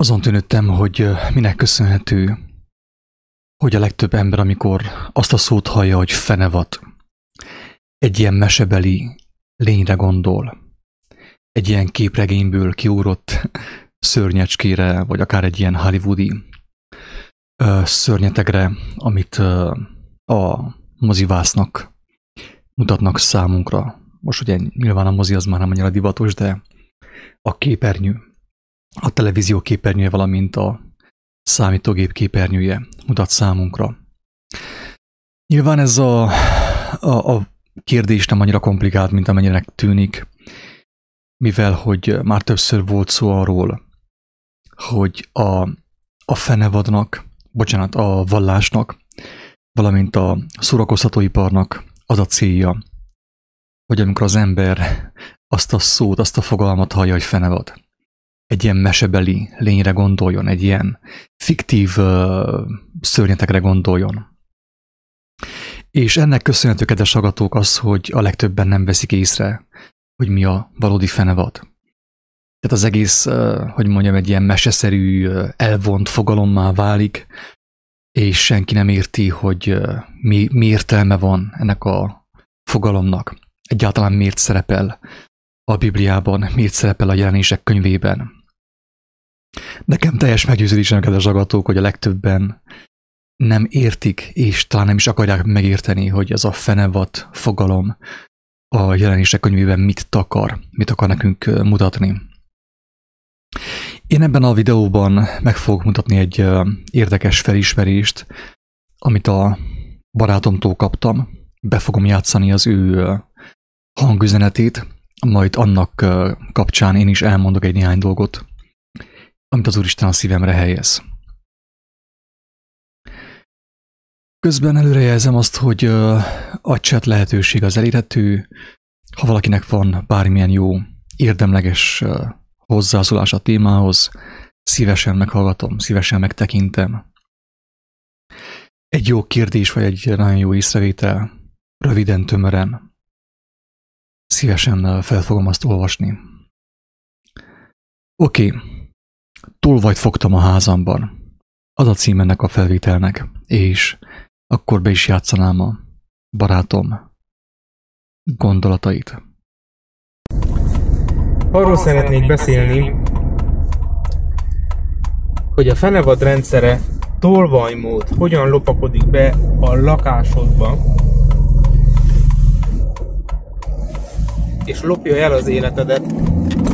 Azon tűnődtem, hogy minek köszönhető, hogy a legtöbb ember, amikor azt a szót hallja, hogy fenevat, egy ilyen mesebeli lényre gondol. Egy ilyen képregényből kiúrott szörnyecskére, vagy akár egy ilyen hollywoodi ö, szörnyetegre, amit ö, a mozivásznak mutatnak számunkra. Most ugye nyilván a mozi az már nem annyira divatos, de a képernyő, a televízió képernyője, valamint a számítógép képernyője mutat számunkra. Nyilván ez a, a, a kérdés nem annyira komplikált, mint amennyire tűnik, mivel hogy már többször volt szó arról, hogy a, a fenevadnak, bocsánat, a vallásnak, valamint a szórakoztatóiparnak az a célja, hogy amikor az ember azt a szót, azt a fogalmat hallja, hogy fenevad, egy ilyen mesebeli lényre gondoljon, egy ilyen fiktív uh, szörnyetekre gondoljon. És ennek köszönhető, kedves agatók, az, hogy a legtöbben nem veszik észre, hogy mi a valódi fenevad. Tehát az egész, uh, hogy mondjam, egy ilyen meseszerű, uh, elvont fogalommá válik, és senki nem érti, hogy uh, mi, mi értelme van ennek a fogalomnak. Egyáltalán miért szerepel a Bibliában, miért szerepel a jelenések könyvében. Nekem teljes meggyőződésem, kedves agatók, hogy a legtöbben nem értik, és talán nem is akarják megérteni, hogy ez a fenevat fogalom a jelenések könyvében mit takar, mit akar nekünk mutatni. Én ebben a videóban meg fogok mutatni egy érdekes felismerést, amit a barátomtól kaptam. Be fogom játszani az ő hangüzenetét, majd annak kapcsán én is elmondok egy néhány dolgot, amit az Úristen a szívemre helyez. Közben előrejelzem azt, hogy a chat lehetőség az elérhető, ha valakinek van bármilyen jó, érdemleges hozzászólás a témához, szívesen meghallgatom, szívesen megtekintem. Egy jó kérdés, vagy egy nagyon jó észrevétel, röviden, tömören. Szívesen fel fogom azt olvasni. Oké, okay. Tolvajt fogtam a házamban. Az a cím ennek a felvételnek, és akkor be is játszanám a barátom gondolatait. Arról szeretnék beszélni, hogy a fenevad rendszere tolvajmód hogyan lopakodik be a lakásodba, és lopja el az életedet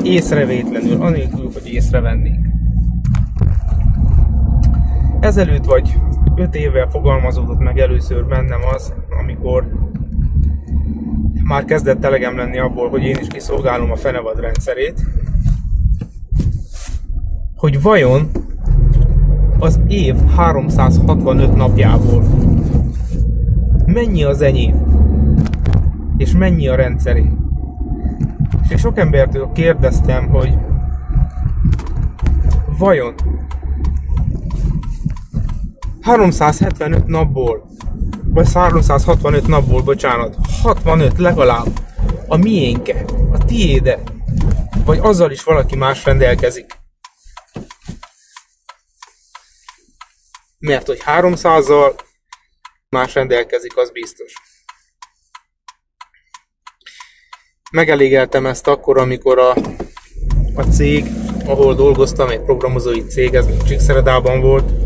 észrevétlenül, anélkül, hogy észrevennék. Ezelőtt vagy 5 évvel fogalmazódott meg először bennem az, amikor már kezdett elegem lenni abból, hogy én is kiszolgálom a fenevad rendszerét, hogy vajon az év 365 napjából mennyi az enyém, és mennyi a rendszeré. És sok embertől kérdeztem, hogy vajon 375 napból, vagy 365 napból, bocsánat, 65 legalább a miénke, a tiéde, vagy azzal is valaki más rendelkezik. Mert hogy 300-zal más rendelkezik, az biztos. Megelégeltem ezt akkor, amikor a, a cég, ahol dolgoztam, egy programozói cég, ez Csíkszeredában volt,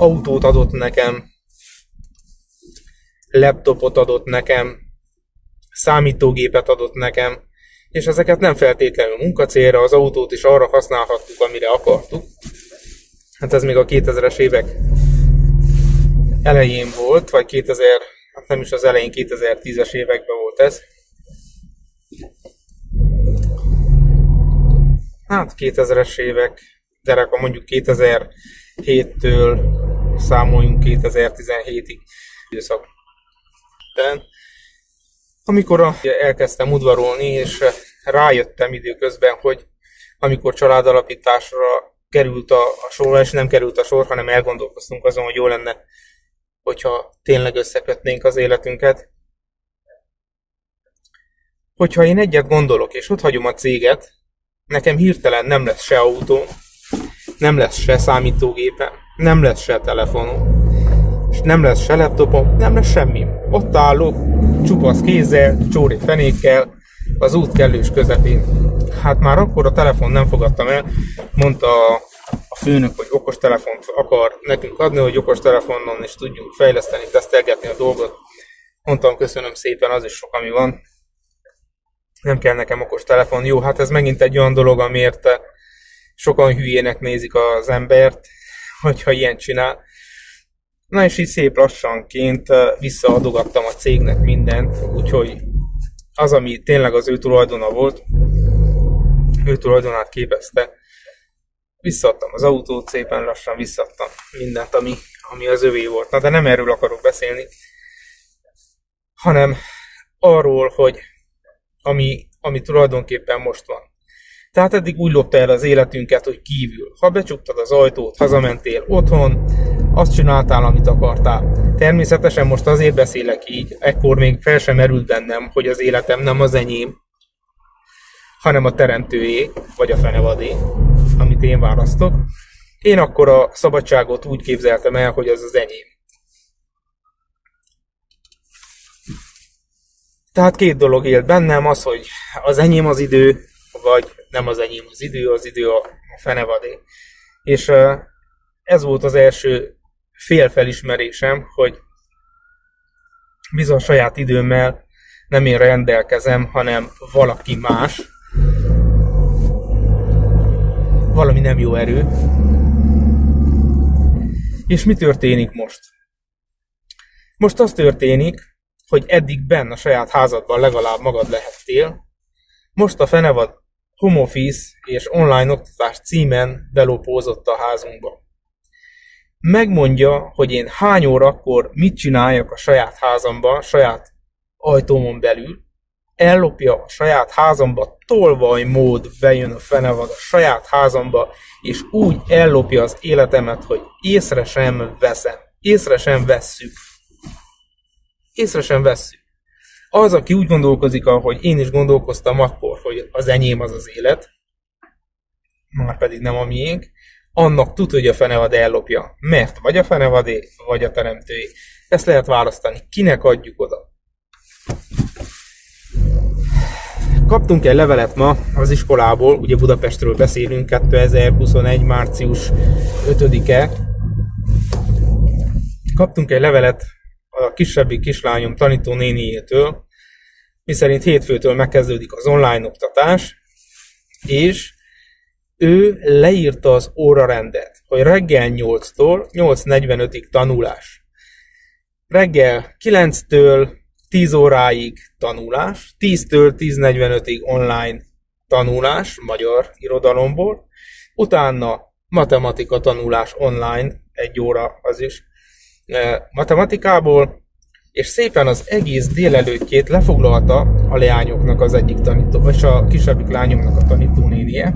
autót adott nekem, laptopot adott nekem, számítógépet adott nekem, és ezeket nem feltétlenül munkacélra, az autót is arra használhattuk, amire akartuk. Hát ez még a 2000-es évek elején volt, vagy 2000, hát nem is az elején, 2010-es években volt ez. Hát 2000-es évek, de akkor mondjuk 2007-től számoljunk 2017-ig időszak. Amikor elkezdtem udvarolni, és rájöttem időközben, hogy amikor családalapításra került a, a sor, és nem került a sor, hanem elgondolkoztunk azon, hogy jó lenne, hogyha tényleg összekötnénk az életünket. Hogyha én egyet gondolok, és ott hagyom a céget, nekem hirtelen nem lesz se autó, nem lesz se számítógépe, nem lesz se telefonom, és nem lesz se laptopom, nem lesz semmi. Ott állok, csupasz kézzel, csóri fenékkel, az út kellős közepén. Hát már akkor a telefon nem fogadtam el, mondta a főnök, hogy okos telefont akar nekünk adni, hogy okos telefonon is tudjuk fejleszteni, tesztelgetni a dolgot. Mondtam, köszönöm szépen, az is sok, ami van. Nem kell nekem okos telefon. Jó, hát ez megint egy olyan dolog, amiért sokan hülyének nézik az embert, hogyha ilyen csinál. Na és így szép lassanként visszaadogattam a cégnek mindent, úgyhogy az, ami tényleg az ő tulajdona volt, ő tulajdonát képezte, visszadtam az autót, szépen lassan visszadtam mindent, ami, ami az övé volt. Na de nem erről akarok beszélni, hanem arról, hogy ami, ami tulajdonképpen most van. Tehát eddig úgy lopta el az életünket, hogy kívül. Ha becsuktad az ajtót, hazamentél otthon, azt csináltál, amit akartál. Természetesen most azért beszélek így, ekkor még fel sem merült bennem, hogy az életem nem az enyém, hanem a teremtőjé, vagy a fenevadé, amit én választok. Én akkor a szabadságot úgy képzeltem el, hogy az az enyém. Tehát két dolog élt bennem, az, hogy az enyém az idő, vagy nem az enyém az idő, az idő a fenevadé. És ez volt az első félfelismerésem, hogy bizony saját időmmel nem én rendelkezem, hanem valaki más, valami nem jó erő. És mi történik most? Most az történik, hogy eddig benn a saját házadban legalább magad lehettél, most a fenevad home office és online oktatás címen belopózott a házunkba. Megmondja, hogy én hány órakor mit csináljak a saját házamba, saját ajtómon belül, ellopja a saját házamba, tolvaj mód bejön a fenevad a saját házamba, és úgy ellopja az életemet, hogy észre sem veszem, észre sem vesszük. Észre sem vesszük. Az, aki úgy gondolkozik, ahogy én is gondolkoztam akkor, hogy az enyém az az élet, már pedig nem a miénk, annak tud, hogy a fenevad ellopja. Mert vagy a fenevadé, vagy a teremtői. Ezt lehet választani. Kinek adjuk oda? Kaptunk egy levelet ma az iskolából, ugye Budapestről beszélünk, 2021. március 5-e. Kaptunk egy levelet a kisebbik kislányom tanító néniétől, miszerint hétfőtől megkezdődik az online oktatás, és ő leírta az órarendet, hogy reggel 8-tól 8.45-ig tanulás. Reggel 9-től 10 óráig tanulás, 10-től 10.45-ig online tanulás magyar irodalomból, utána matematika tanulás online, egy óra az is matematikából, és szépen az egész délelőttjét lefoglalta a leányoknak az egyik tanító, vagy a kisebbik lányomnak a tanítónénie.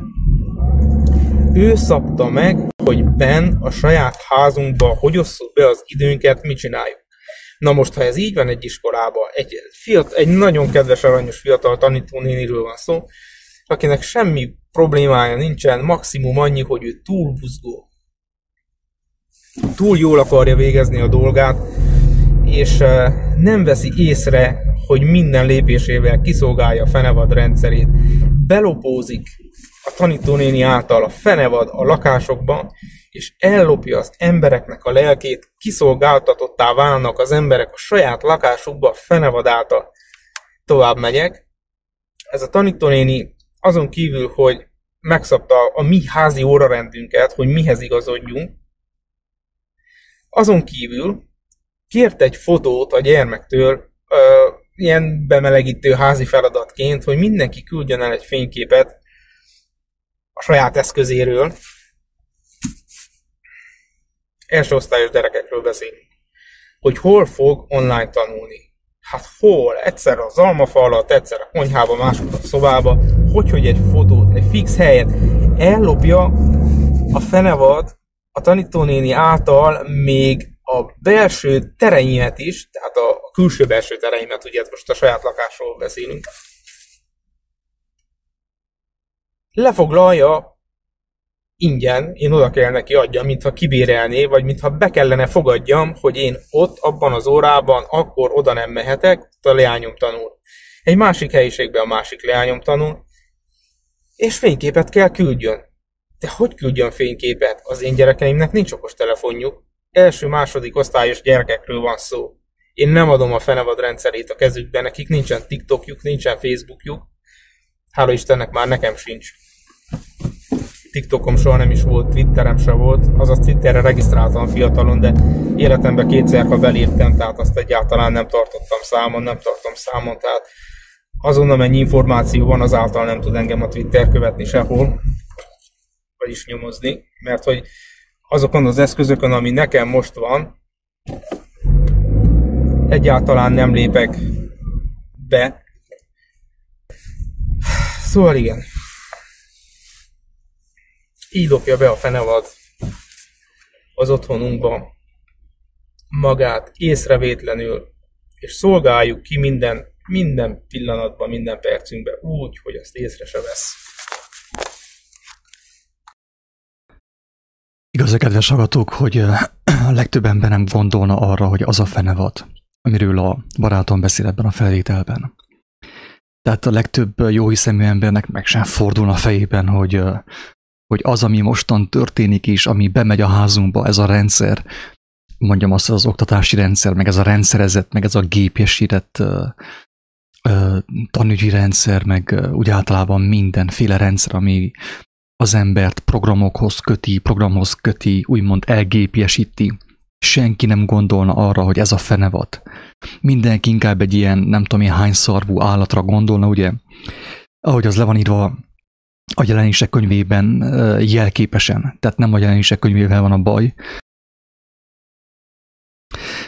Ő szabta meg, hogy ben a saját házunkba hogy osszuk be az időnket, mit csináljuk. Na most, ha ez így van egy iskolában, egy, fiatal, egy nagyon kedves, aranyos fiatal tanítónéniről van szó, akinek semmi problémája nincsen, maximum annyi, hogy ő túl buzgó. Túl jól akarja végezni a dolgát, és nem veszi észre, hogy minden lépésével kiszolgálja a fenevad rendszerét. Belopózik a tanítónéni által a fenevad a lakásokban, és ellopja az embereknek a lelkét, kiszolgáltatottá válnak az emberek a saját lakásukba a fenevad által. Tovább megyek. Ez a tanítónéni azon kívül, hogy megszabta a mi házi órarendünket, hogy mihez igazodjunk, azon kívül kért egy fotót a gyermektől, ö, ilyen bemelegítő házi feladatként, hogy mindenki küldjön el egy fényképet a saját eszközéről, első osztályos gyerekekről beszélünk, hogy hol fog online tanulni. Hát hol? Egyszer az almafa alatt, egyszer a konyhába, máskor a szobába, hogy, hogy egy fotót, egy fix helyet ellopja a fenevad a tanítónéni által még a belső tereimet is, tehát a külső belső tereimet, ugye most a saját lakásról beszélünk, lefoglalja ingyen én oda kell neki adjam, mintha kibérelné, vagy mintha be kellene fogadjam, hogy én ott, abban az órában, akkor oda nem mehetek, ott a leányom tanul. Egy másik helyiségben a másik leányom tanul, és fényképet kell küldjön. De hogy küldjön fényképet? Az én gyerekeimnek nincs okos telefonjuk. Első-második osztályos gyerekekről van szó. Én nem adom a fenevad rendszerét a kezükbe, nekik nincsen TikTokjuk, nincsen Facebookjuk. Hála Istennek már nekem sincs. TikTokom soha nem is volt, Twitterem se volt, azaz Twitterre regisztráltam fiatalon, de életemben kétszer, ha beléptem, tehát azt egyáltalán nem tartottam számon, nem tartom számon, tehát azonnal mennyi információ van, azáltal nem tud engem a Twitter követni sehol, vagyis nyomozni, mert hogy azokon az eszközökön, ami nekem most van, egyáltalán nem lépek be. Szóval igen. Így lopja be a fenevad az otthonunkba magát észrevétlenül, és szolgáljuk ki minden, minden pillanatban, minden percünkben úgy, hogy azt észre se vesz. Igaz, a kedves hallgatók, hogy a legtöbb ember nem gondolna arra, hogy az a fenevad, amiről a barátom beszél ebben a felvételben. Tehát a legtöbb jó hiszemű embernek meg sem fordulna a fejében, hogy, hogy az, ami mostan történik, és ami bemegy a házunkba, ez a rendszer, mondjam azt, az oktatási rendszer, meg ez a rendszerezett, meg ez a gépesített tanügyi rendszer, meg úgy általában mindenféle rendszer, ami az embert programokhoz köti, programhoz köti, úgymond elgépiesíti. Senki nem gondolna arra, hogy ez a fenevat. Mindenki inkább egy ilyen nem tudom én hány szarvú állatra gondolna, ugye? Ahogy az le van írva a jelenések könyvében jelképesen. Tehát nem a jelenések könyvével van a baj,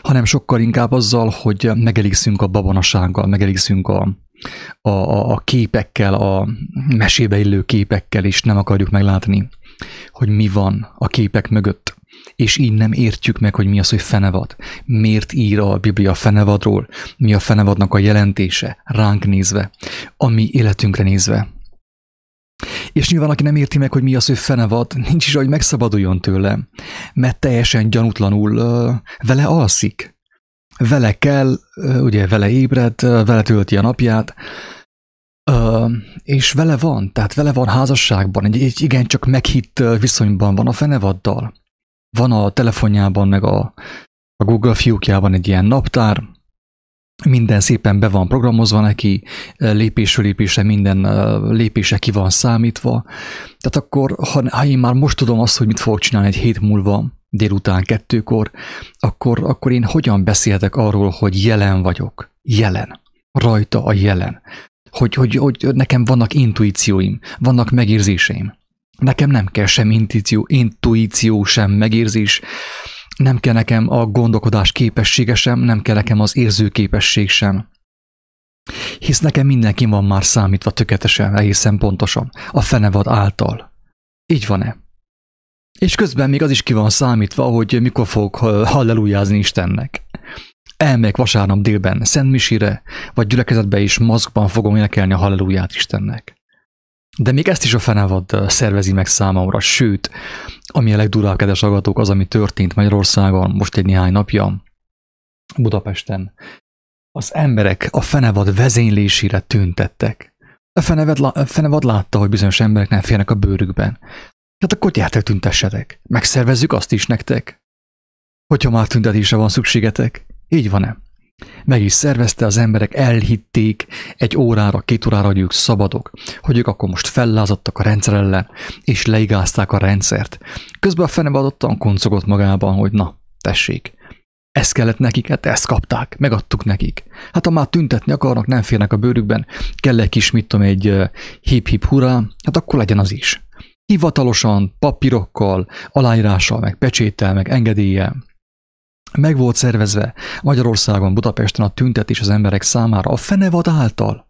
hanem sokkal inkább azzal, hogy megelégszünk a babonasággal, megelégszünk a, a, a képekkel, a mesébe illő képekkel, és nem akarjuk meglátni, hogy mi van a képek mögött. És így nem értjük meg, hogy mi az, hogy fenevad. Miért ír a Biblia fenevadról, mi a fenevadnak a jelentése, ránk nézve, a mi életünkre nézve. És nyilván, aki nem érti meg, hogy mi az, hogy fenevad, nincs is, hogy megszabaduljon tőle, mert teljesen gyanútlanul uh, vele alszik vele kell, ugye vele ébred, vele tölti a napját, és vele van, tehát vele van házasságban, egy, egy igencsak meghitt viszonyban van a fenevaddal. Van a telefonjában, meg a, a Google fiúkjában egy ilyen naptár, minden szépen be van programozva neki, lépésről lépésre minden lépése ki van számítva. Tehát akkor, ha, ha én már most tudom azt, hogy mit fogok csinálni egy hét múlva, délután kettőkor, akkor, akkor én hogyan beszéltek arról, hogy jelen vagyok? Jelen. Rajta a jelen. Hogy, hogy, hogy nekem vannak intuícióim, vannak megérzéseim. Nekem nem kell sem intuíció, intuíció sem megérzés, nem kell nekem a gondolkodás képessége sem, nem kell nekem az érző képesség sem. Hisz nekem mindenki van már számítva tökéletesen, egészen pontosan, a fenevad által. Így van-e? És közben még az is ki van számítva, hogy mikor fogok hallelujázni Istennek. Elmegyek vasárnap délben Szentmisire, vagy gyülekezetbe is maszkban fogom énekelni a halleluját Istennek. De még ezt is a fenevad szervezi meg számomra, sőt, ami a legdurább, kedves agatók, az, ami történt Magyarországon most egy néhány napja, Budapesten. Az emberek a fenevad vezénylésére tüntettek. A fenevad, a fenevad látta, hogy bizonyos emberek nem férnek a bőrükben. Hát akkor gyertek tüntessetek. Megszervezzük azt is nektek. Hogyha már tüntetésre van szükségetek. Így van-e? Meg is szervezte, az emberek elhitték egy órára, két órára, hogy ők szabadok, hogy ők akkor most fellázadtak a rendszer ellen, és leigázták a rendszert. Közben a fene adottan koncogott magában, hogy na, tessék, ezt kellett nekik, hát ezt kapták, megadtuk nekik. Hát ha már tüntetni akarnak, nem férnek a bőrükben, kell egy kis, mit tudom, egy hip-hip hurrá, hát akkor legyen az is hivatalosan, papírokkal, aláírással, meg pecséttel, meg engedéllyel. Meg volt szervezve Magyarországon, Budapesten a tüntetés az emberek számára a fenevad által.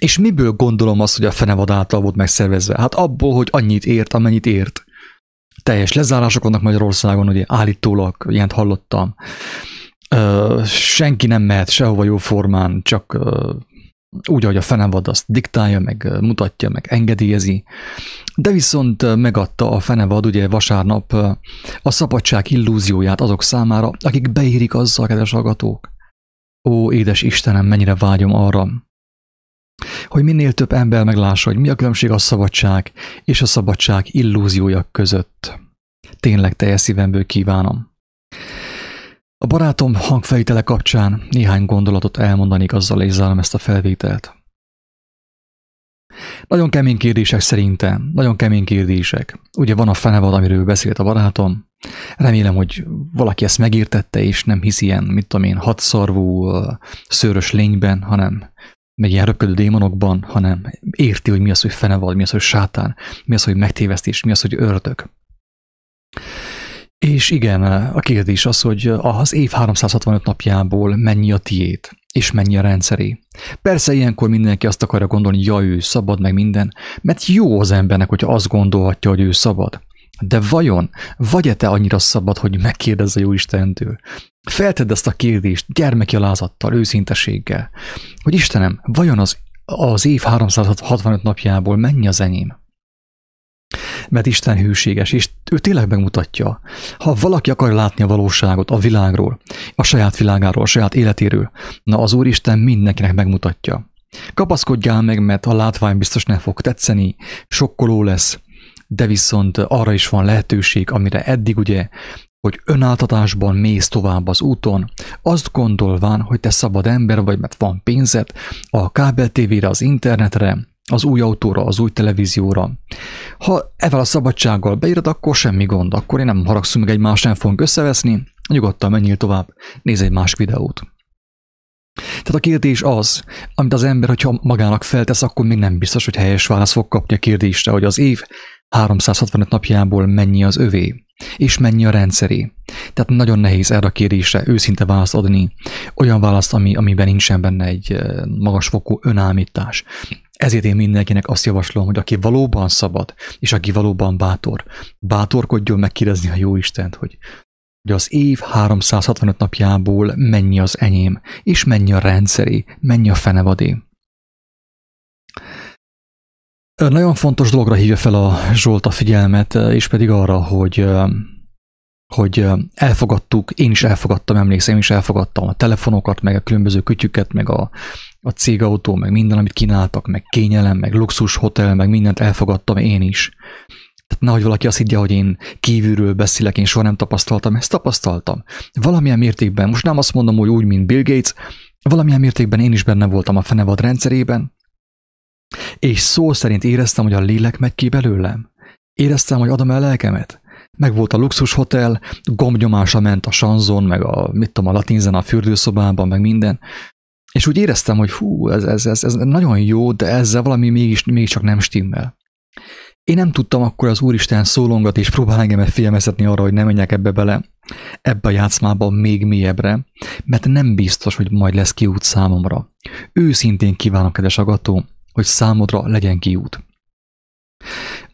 És miből gondolom azt, hogy a fenevad által volt megszervezve? Hát abból, hogy annyit ért, amennyit ért. Teljes lezárások vannak Magyarországon, ugye állítólag, ilyent hallottam. Ö, senki nem mehet sehova jó formán, csak ö, úgy, ahogy a fenevad azt diktálja, meg mutatja, meg engedélyezi, de viszont megadta a fenevad ugye vasárnap a szabadság illúzióját azok számára, akik beérik azzal, kedves hallgatók. Ó, édes Istenem, mennyire vágyom arra, hogy minél több ember meglássa, hogy mi a különbség a szabadság és a szabadság illúziója között. Tényleg teljes szívemből kívánom. A barátom hangfelvétele kapcsán néhány gondolatot elmondanék, azzal és ezt a felvételt. Nagyon kemény kérdések szerintem, nagyon kemény kérdések. Ugye van a fenevad, amiről beszélt a barátom. Remélem, hogy valaki ezt megértette, és nem hisz ilyen, mit tudom én, hatszarvú, szőrös lényben, hanem meg ilyen röpködő démonokban, hanem érti, hogy mi az, hogy fenevad, mi az, hogy sátán, mi az, hogy megtévesztés, mi az, hogy ördög. És igen, a kérdés az, hogy az év 365 napjából mennyi a tiét, és mennyi a rendszeré. Persze ilyenkor mindenki azt akarja gondolni, hogy ja, ő szabad, meg minden, mert jó az embernek, hogyha azt gondolhatja, hogy ő szabad. De vajon, vagy-e te annyira szabad, hogy megkérdezze jó Istentől? Feltedd ezt a kérdést gyermeki alázattal, őszintességgel, hogy Istenem, vajon az, az év 365 napjából mennyi az enyém? Mert Isten hűséges, és ő tényleg megmutatja. Ha valaki akar látni a valóságot a világról, a saját világáról, a saját életéről, na az Úristen mindenkinek megmutatja. Kapaszkodjál meg, mert a látvány biztos nem fog tetszeni, sokkoló lesz, de viszont arra is van lehetőség, amire eddig ugye hogy önáltatásban mész tovább az úton, azt gondolván, hogy te szabad ember vagy, mert van pénzed, a kábel tévére, az internetre, az új autóra, az új televízióra. Ha evel a szabadsággal beírod, akkor semmi gond, akkor én nem haragszom meg egymást, nem fogunk összeveszni, nyugodtan menjél tovább, nézz egy más videót. Tehát a kérdés az, amit az ember, hogyha magának feltesz, akkor még nem biztos, hogy helyes választ fog kapni a kérdésre, hogy az év 365 napjából mennyi az övé, és mennyi a rendszeré. Tehát nagyon nehéz erre a kérdésre őszinte választ adni, olyan választ, ami, amiben nincsen benne egy eh, magasfokú önállítás. Ezért én mindenkinek azt javaslom, hogy aki valóban szabad, és aki valóban bátor, bátorkodjon megkérdezni a jó Istent, hogy, hogy az év 365 napjából mennyi az enyém, és mennyi a rendszeri, mennyi a fenevadé. Nagyon fontos dologra hívja fel a Zsolt a figyelmet, és pedig arra, hogy hogy elfogadtuk, én is elfogadtam, emlékszem, én is elfogadtam a telefonokat, meg a különböző kütyüket, meg a, a cégautó, meg minden, amit kínáltak, meg kényelem, meg luxus hotel, meg mindent elfogadtam én is. Tehát nehogy valaki azt higgye, hogy én kívülről beszélek, én soha nem tapasztaltam, ezt tapasztaltam. Valamilyen mértékben, most nem azt mondom, hogy úgy, mint Bill Gates, valamilyen mértékben én is benne voltam a fenevad rendszerében, és szó szerint éreztem, hogy a lélek megy ki belőlem. Éreztem, hogy adom el lelkemet. Meg volt a luxus hotel, gombnyomása ment a sanzon, meg a, mit tudom, a latinzen a fürdőszobában, meg minden. És úgy éreztem, hogy fú, ez, ez, ez, ez nagyon jó, de ezzel valami mégis, mégiscsak nem stimmel. Én nem tudtam akkor az Úristen szólongat és próbál engem figyelmeztetni arra, hogy nem menjek ebbe bele, ebbe a játszmába még mélyebbre, mert nem biztos, hogy majd lesz kiút számomra. Őszintén kívánom, kedves agató, hogy számodra legyen kiút.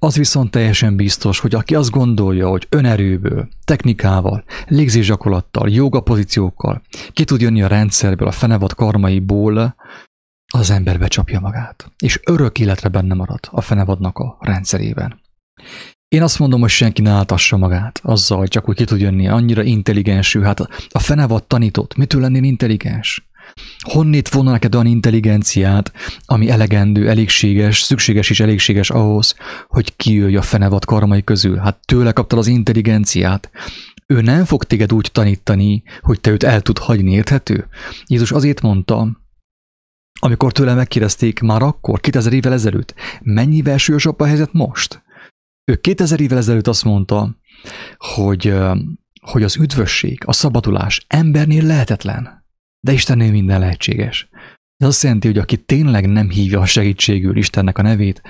Az viszont teljesen biztos, hogy aki azt gondolja, hogy önerőből, technikával, légzésgyakorlattal, joga pozíciókkal ki tud jönni a rendszerből, a fenevad karmaiból, az ember becsapja magát, és örök életre benne marad a fenevadnak a rendszerében. Én azt mondom, hogy senki ne áltassa magát azzal, hogy csak úgy ki tud jönni, annyira intelligensű. Hát a fenevad tanított, mitől lennél intelligens? Honnét volna neked olyan intelligenciát, ami elegendő, elégséges, szükséges és elégséges ahhoz, hogy kijöjj a fenevad karmai közül? Hát tőle kaptad az intelligenciát. Ő nem fog téged úgy tanítani, hogy te őt el tud hagyni, érthető? Jézus azért mondta, amikor tőle megkérdezték már akkor, 2000 évvel ezelőtt, mennyivel súlyosabb a helyzet most? Ő 2000 évvel ezelőtt azt mondta, hogy, hogy az üdvösség, a szabadulás embernél lehetetlen. De Istennél minden lehetséges. Ez azt jelenti, hogy aki tényleg nem hívja a segítségül Istennek a nevét,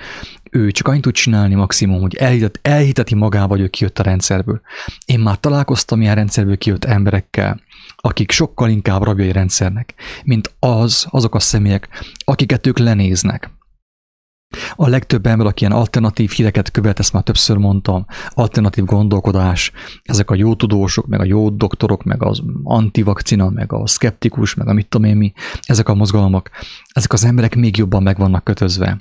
ő csak annyit tud csinálni maximum, hogy elhitet, elhiteti magába, hogy ő kijött a rendszerből. Én már találkoztam ilyen rendszerből kijött emberekkel, akik sokkal inkább rabjai rendszernek, mint az, azok a személyek, akiket ők lenéznek. A legtöbb ember, aki ilyen alternatív híreket követ, ezt már többször mondtam, alternatív gondolkodás, ezek a jó tudósok, meg a jó doktorok, meg az antivakcina, meg a skeptikus, meg a mit tudom én mi, ezek a mozgalmak, ezek az emberek még jobban meg vannak kötözve.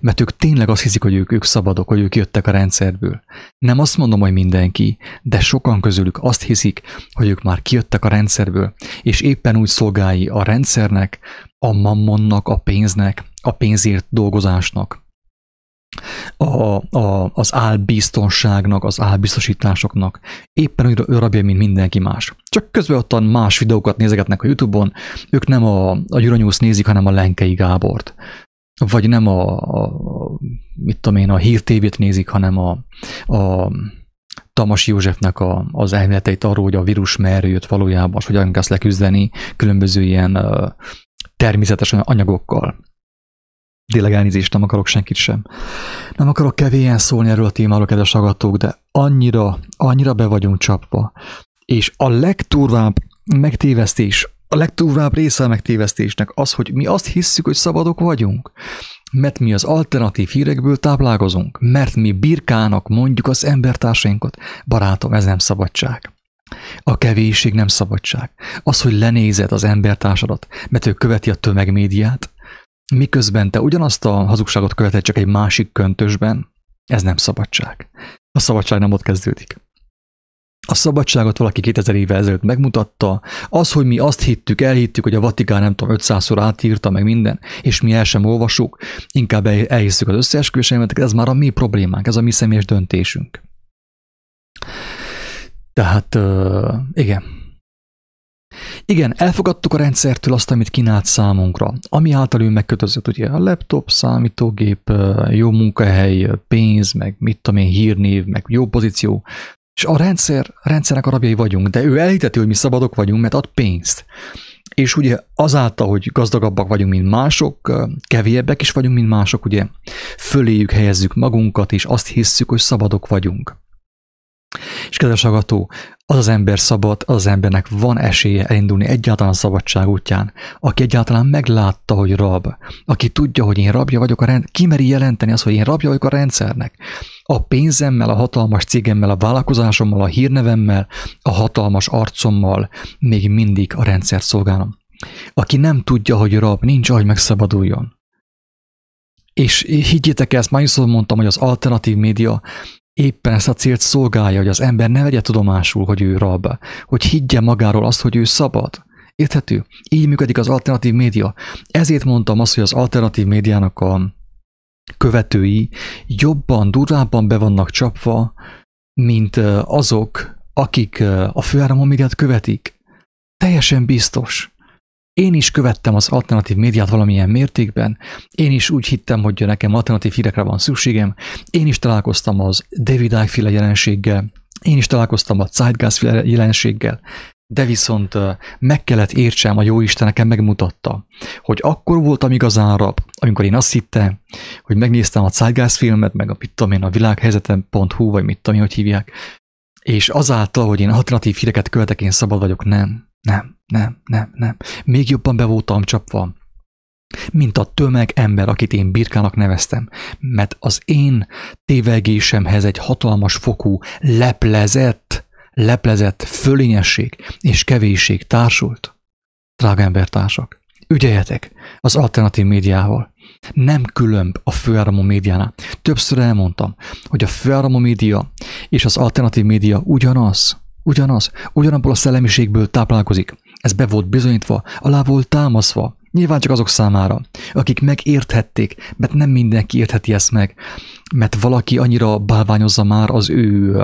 Mert ők tényleg azt hiszik, hogy ők, ők szabadok, hogy ők jöttek a rendszerből. Nem azt mondom, hogy mindenki, de sokan közülük azt hiszik, hogy ők már kijöttek a rendszerből, és éppen úgy szolgálj a rendszernek, a mammonnak, a pénznek, a pénzért dolgozásnak, a, a, az álbiztonságnak, az álbiztosításoknak. Éppen úgy rabja, mint mindenki más. Csak közben ottan más videókat nézegetnek a Youtube-on, ők nem a, a Euronews nézik, hanem a Lenkei Gábort vagy nem a, a mit tudom én, a hírtévét nézik, hanem a, a Tamas Józsefnek a, az elméleteit arról, hogy a vírus merre jött valójában, és hogyan kell leküzdeni különböző ilyen uh, természetes anyagokkal. Tényleg elnézést, nem akarok senkit sem. Nem akarok kevélyen szólni erről a témáról, kedves hallgatók, de annyira, annyira be vagyunk csapva. És a legturvább megtévesztés a legtúvább része a megtévesztésnek az, hogy mi azt hisszük, hogy szabadok vagyunk, mert mi az alternatív hírekből táplálkozunk, mert mi birkának mondjuk az embertársainkat. Barátom, ez nem szabadság. A kevésség nem szabadság. Az, hogy lenézed az embertársadat, mert ő követi a tömegmédiát, miközben te ugyanazt a hazugságot követed csak egy másik köntösben, ez nem szabadság. A szabadság nem ott kezdődik. A szabadságot valaki 2000 éve ezelőtt megmutatta, az, hogy mi azt hittük, elhittük, hogy a Vatikán nem tudom, 500-szor átírta meg minden, és mi el sem olvasuk, inkább elhisszük az összeesküvés elméleteket, ez már a mi problémánk, ez a mi személyes döntésünk. Tehát, uh, igen. Igen, elfogadtuk a rendszertől azt, amit kínált számunkra, ami által ő megkötözött, ugye a laptop, számítógép, jó munkahely, pénz, meg mit tudom én, hírnév, meg jó pozíció, és a rendszer, rendszernek a rabjai vagyunk, de ő elhiteti, hogy mi szabadok vagyunk, mert ad pénzt. És ugye azáltal, hogy gazdagabbak vagyunk, mint mások, keviebbek is vagyunk, mint mások, ugye föléjük helyezzük magunkat, és azt hisszük, hogy szabadok vagyunk. És kedves agató, az az ember szabad, az, az embernek van esélye elindulni egyáltalán a szabadság útján, aki egyáltalán meglátta, hogy rab, aki tudja, hogy én rabja vagyok a rend, kimeri jelenteni azt, hogy én rabja vagyok a rendszernek. A pénzemmel, a hatalmas cégemmel, a vállalkozásommal, a hírnevemmel, a hatalmas arcommal még mindig a rendszer szolgálom. Aki nem tudja, hogy rab, nincs, hogy megszabaduljon. És higgyétek ezt, már mondtam, hogy az alternatív média éppen ezt a célt szolgálja, hogy az ember ne vegye tudomásul, hogy ő rab, hogy higgye magáról azt, hogy ő szabad. Érthető? Így működik az alternatív média. Ezért mondtam azt, hogy az alternatív médiának a követői jobban, durvábban be vannak csapva, mint azok, akik a főáramon médiát követik. Teljesen biztos. Én is követtem az alternatív médiát valamilyen mértékben, én is úgy hittem, hogy nekem alternatív hírekre van szükségem, én is találkoztam az David Icke jelenséggel, én is találkoztam a Zeitgeist jelenséggel, de viszont meg kellett értsem, a Jóisten nekem megmutatta, hogy akkor voltam igazán rab, amikor én azt hittem, hogy megnéztem a Zeitgeist filmet, meg a, mit tudom én, a világhelyzetem.hu, vagy mit tudom én, hogy hívják, és azáltal, hogy én alternatív híreket követek, én szabad vagyok, nem. Nem, nem, nem, nem. Még jobban be voltam csapva, mint a tömeg ember, akit én birkának neveztem, mert az én tévegésemhez egy hatalmas fokú leplezett, leplezett fölényesség és kevésség társult. Drága embertársak, ügyeljetek az alternatív médiával. Nem különb a főáramú médiánál. Többször elmondtam, hogy a főáramú média és az alternatív média ugyanaz. Ugyanaz, ugyanabból a szellemiségből táplálkozik. Ez be volt bizonyítva, alá volt támaszva. Nyilván csak azok számára, akik megérthették, mert nem mindenki értheti ezt meg, mert valaki annyira bálványozza már az ő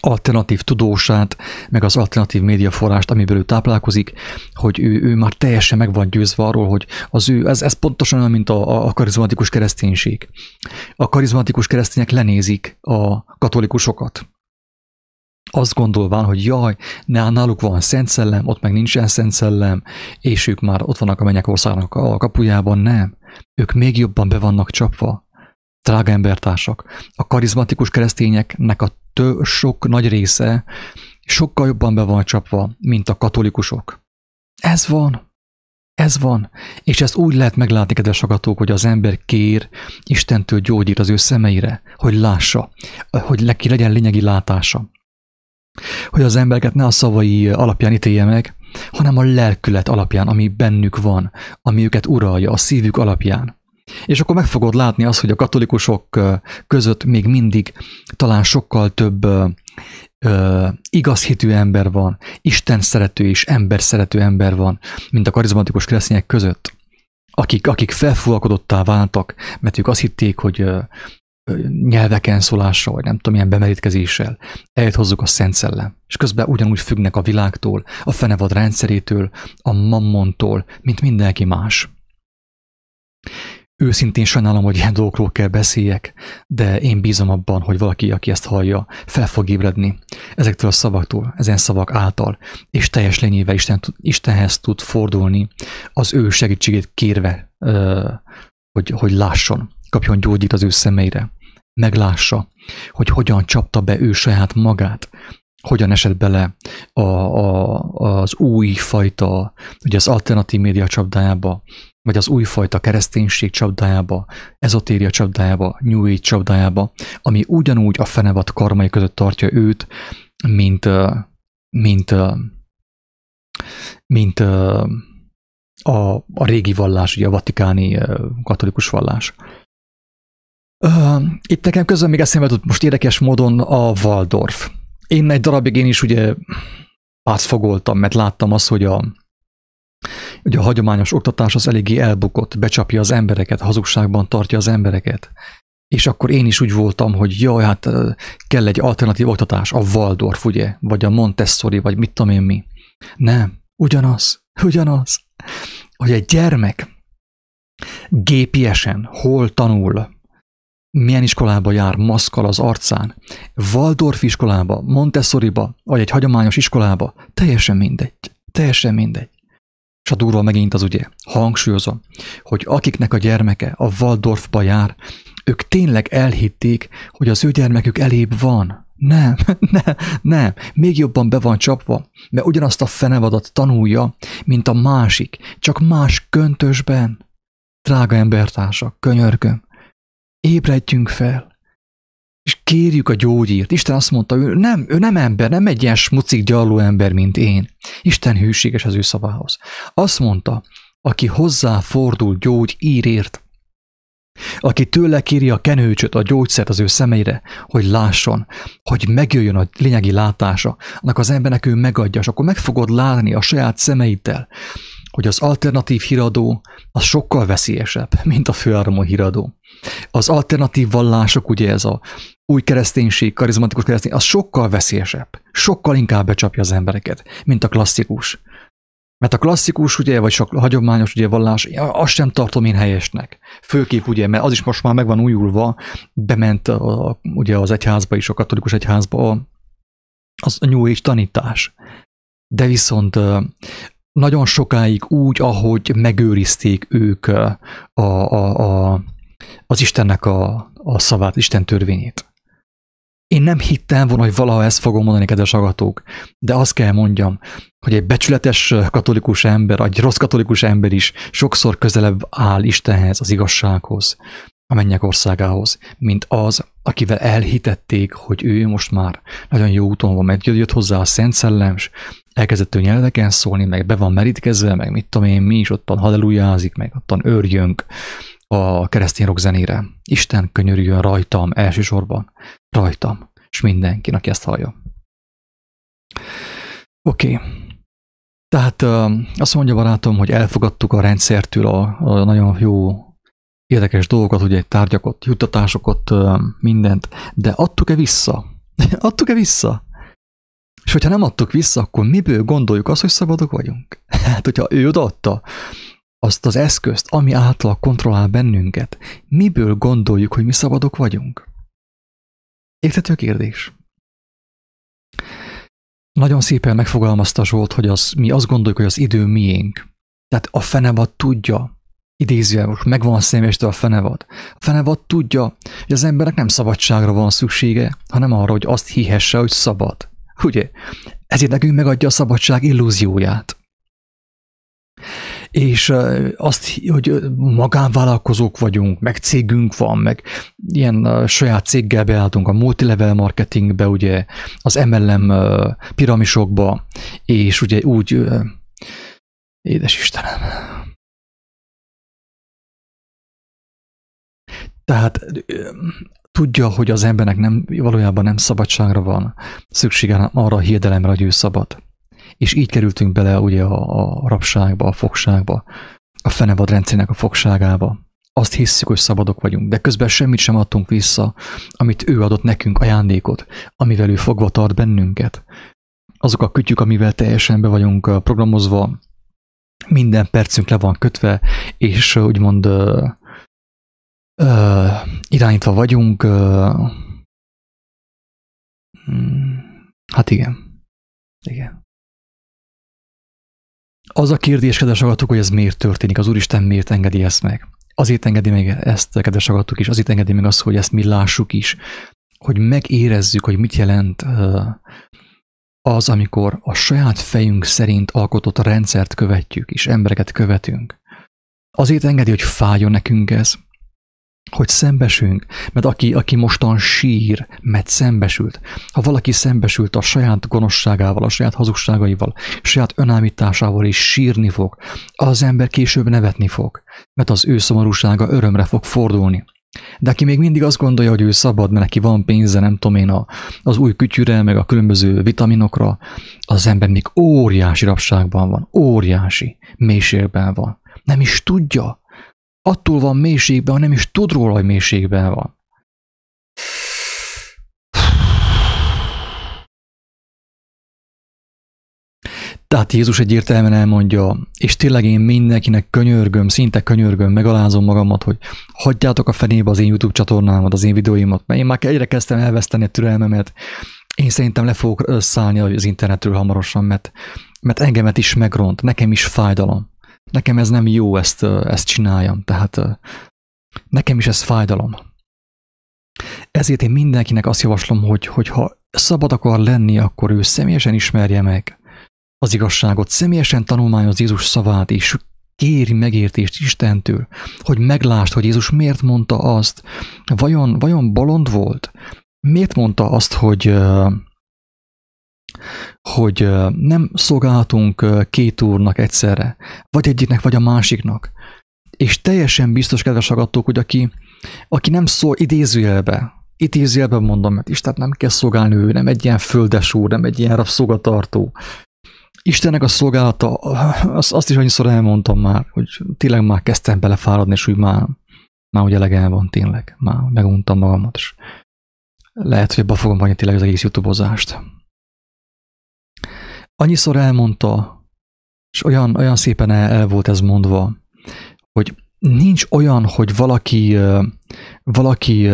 alternatív tudósát, meg az alternatív médiaforrást, amiből ő táplálkozik, hogy ő, ő már teljesen meg van győzve arról, hogy az ő, ez, ez pontosan olyan, mint a, a karizmatikus kereszténység. A karizmatikus keresztények lenézik a katolikusokat, azt gondolván, hogy jaj, náluk van Szent Szellem, ott meg nincsen Szent Szellem, és ők már ott vannak a mennyek országnak a kapujában, nem. Ők még jobban be vannak csapva. Drága embertársak, a karizmatikus keresztényeknek a tő, sok nagy része sokkal jobban be van csapva, mint a katolikusok. Ez van. Ez van, és ezt úgy lehet meglátni, kedves agatók, hogy az ember kér Istentől gyógyít az ő szemeire, hogy lássa, hogy neki legyen lényegi látása. Hogy az embereket ne a szavai alapján ítélje meg, hanem a lelkület alapján, ami bennük van, ami őket uralja, a szívük alapján. És akkor meg fogod látni azt, hogy a katolikusok között még mindig talán sokkal több ö, igaz hitű ember van, Isten szerető és ember szerető ember van, mint a karizmatikus keresztények között, akik, akik felfúvalkodottá váltak, mert ők azt hitték, hogy nyelveken szólással, vagy nem tudom, milyen bemerítkezéssel eljött hozzuk a Szent Szellem. És közben ugyanúgy függnek a világtól, a fenevad rendszerétől, a mammontól, mint mindenki más. Őszintén sajnálom, hogy ilyen dolgokról kell beszéljek, de én bízom abban, hogy valaki, aki ezt hallja, fel fog ébredni ezektől a szavaktól, ezen szavak által, és teljes lényével Isten, Istenhez tud fordulni, az ő segítségét kérve, hogy, hogy lásson, kapjon gyógyít az ő szemeire, meglássa, hogy hogyan csapta be ő saját magát, hogyan esett bele a, a, az új fajta, ugye az alternatív média csapdájába, vagy az újfajta kereszténység csapdájába, ezotéria csapdájába, New Age csapdájába, ami ugyanúgy a fenevat karmai között tartja őt, mint, mint, mint a, a régi vallás, ugye a vatikáni katolikus vallás. Itt nekem közben még eszembe jutott most érdekes módon a Waldorf. Én egy darabig én is ugye pártfogoltam, mert láttam azt, hogy a, Ugye a hagyományos oktatás az eléggé elbukott, becsapja az embereket, hazugságban tartja az embereket. És akkor én is úgy voltam, hogy jaj, hát kell egy alternatív oktatás, a Waldorf, ugye, vagy a Montessori, vagy mit tudom én mi. Nem, ugyanaz, ugyanaz, hogy egy gyermek gépiesen hol tanul, milyen iskolába jár, maszkal az arcán, Waldorf iskolába, Montessoriba, vagy egy hagyományos iskolába, teljesen mindegy, teljesen mindegy. És a durva megint az ugye, hangsúlyozom, hogy akiknek a gyermeke a Waldorfba jár, ők tényleg elhitték, hogy az ő gyermekük elébb van. Nem, nem, nem, még jobban be van csapva, mert ugyanazt a fenevadat tanulja, mint a másik, csak más köntösben. Drága embertársak, könyörgöm, ébredjünk fel és kérjük a gyógyírt. Isten azt mondta, ő nem, ő nem ember, nem egy ilyen smucik gyarló ember, mint én. Isten hűséges az ő szavához. Azt mondta, aki hozzá fordul gyógyírért, aki tőle kéri a kenőcsöt, a gyógyszert az ő szemeire, hogy lásson, hogy megjöjjön a lényegi látása, annak az embernek ő megadja, és akkor meg fogod látni a saját szemeiddel, hogy az alternatív híradó az sokkal veszélyesebb, mint a főáramú híradó. Az alternatív vallások, ugye ez a új kereszténység, karizmatikus keresztény, az sokkal veszélyesebb, sokkal inkább becsapja az embereket, mint a klasszikus. Mert a klasszikus, ugye, vagy sok hagyományos ugye, vallás, azt sem tartom én helyesnek. Főképp ugye, mert az is most már meg van újulva, bement a, ugye az egyházba is, a katolikus egyházba az a New Age tanítás. De viszont nagyon sokáig úgy, ahogy megőrizték ők a, a, a, az Istennek a, a szavát, Isten törvényét. Én nem hittem volna, hogy valaha ezt fogom mondani, kedves agatók, de azt kell mondjam, hogy egy becsületes katolikus ember, egy rossz katolikus ember is sokszor közelebb áll Istenhez, az igazsághoz, a mennyek országához, mint az, akivel elhitették, hogy ő most már nagyon jó úton van, mert jött hozzá a Szent Szellem, és elkezdett ő nyelveken szólni, meg be van merítkezve, meg mit tudom én, mi is ottan hallelujázik, meg ottan örjönk a keresztény rock. Isten könyörüljön rajtam elsősorban, rajtam, és mindenki, aki ezt hallja. Oké. Okay. Tehát azt mondja barátom, hogy elfogadtuk a rendszertől a, a nagyon jó érdekes dolgokat, ugye tárgyakat, juttatásokat, mindent, de adtuk-e vissza? adtuk-e vissza? És hogyha nem adtuk vissza, akkor miből gondoljuk azt, hogy szabadok vagyunk? Hát, hogyha ő odaadta azt az eszközt, ami által kontrollál bennünket, miből gondoljuk, hogy mi szabadok vagyunk? Érthető kérdés? Nagyon szépen megfogalmazta Zsolt, hogy az, mi azt gondoljuk, hogy az idő miénk. Tehát a fenevad tudja, idézően most megvan a személyestől a fenevad. A fenevad tudja, hogy az embernek nem szabadságra van szüksége, hanem arra, hogy azt hihesse, hogy szabad. Ugye? Ezért nekünk megadja a szabadság illúzióját. és azt, hogy magánvállalkozók vagyunk, meg cégünk van, meg ilyen saját céggel beálltunk a multilevel marketingbe, ugye az MLM piramisokba, és ugye úgy, édes Istenem. Tehát tudja, hogy az embernek nem, valójában nem szabadságra van szüksége arra a hiedelemre, hogy ő szabad és így kerültünk bele ugye a, a rabságba, a fogságba, a fenevad rendszernek a fogságába. Azt hisszük, hogy szabadok vagyunk, de közben semmit sem adtunk vissza, amit ő adott nekünk ajándékot, amivel ő fogva tart bennünket. Azok a kütyük, amivel teljesen be vagyunk programozva, minden percünk le van kötve, és úgymond uh, uh, irányítva vagyunk. Uh, hát igen. Igen. Az a kérdés, kedves agatok, hogy ez miért történik, az Úristen miért engedi ezt meg. Azért engedi meg ezt, kedves agatok is, azért engedi meg azt, hogy ezt mi lássuk is, hogy megérezzük, hogy mit jelent az, amikor a saját fejünk szerint alkotott rendszert követjük, és embereket követünk. Azért engedi, hogy fájjon nekünk ez, hogy szembesünk, mert aki, aki mostan sír, mert szembesült, ha valaki szembesült a saját gonoszságával, a saját hazugságaival, a saját önállításával is sírni fog, az ember később nevetni fog, mert az ő szomorúsága örömre fog fordulni. De aki még mindig azt gondolja, hogy ő szabad, mert neki van pénze, nem tudom én, az új kütyűre, meg a különböző vitaminokra, az ember még óriási rabságban van, óriási mélységben van. Nem is tudja, attól van mélységben, ha nem is tud róla, hogy mélységben van. Tehát Jézus egyértelműen elmondja, és tényleg én mindenkinek könyörgöm, szinte könyörgöm, megalázom magamat, hogy hagyjátok a fenébe az én YouTube csatornámat, az én videóimat, mert én már egyre kezdtem elveszteni a türelmemet. Én szerintem le fogok szállni az internetről hamarosan, mert, mert engemet is megront, nekem is fájdalom. Nekem ez nem jó, ezt, ezt csináljam, tehát nekem is ez fájdalom. Ezért én mindenkinek azt javaslom, hogy, hogy ha szabad akar lenni, akkor ő személyesen ismerje meg az igazságot, személyesen tanulmányoz Jézus szavát, és kéri megértést Istentől, hogy meglásd, hogy Jézus miért mondta azt, vajon, vajon bolond volt? Miért mondta azt, hogy, hogy nem szolgálhatunk két úrnak egyszerre, vagy egyiknek, vagy a másiknak. És teljesen biztos, kedves agattók, hogy aki, aki nem szól idézőjelbe, idézőjelben mondom, mert Isten nem kell szolgálni ő, nem egy ilyen földes úr, nem egy ilyen rabszolgatartó. Istennek a szolgálata, azt, azt is annyiszor elmondtam már, hogy tényleg már kezdtem belefáradni, és úgy már, már ugye elegem van tényleg, már meguntam magamat, és lehet, hogy abba fogom hagyni tényleg az egész YouTube-ozást annyiszor elmondta, és olyan, olyan szépen el, el volt ez mondva, hogy nincs olyan, hogy valaki, valaki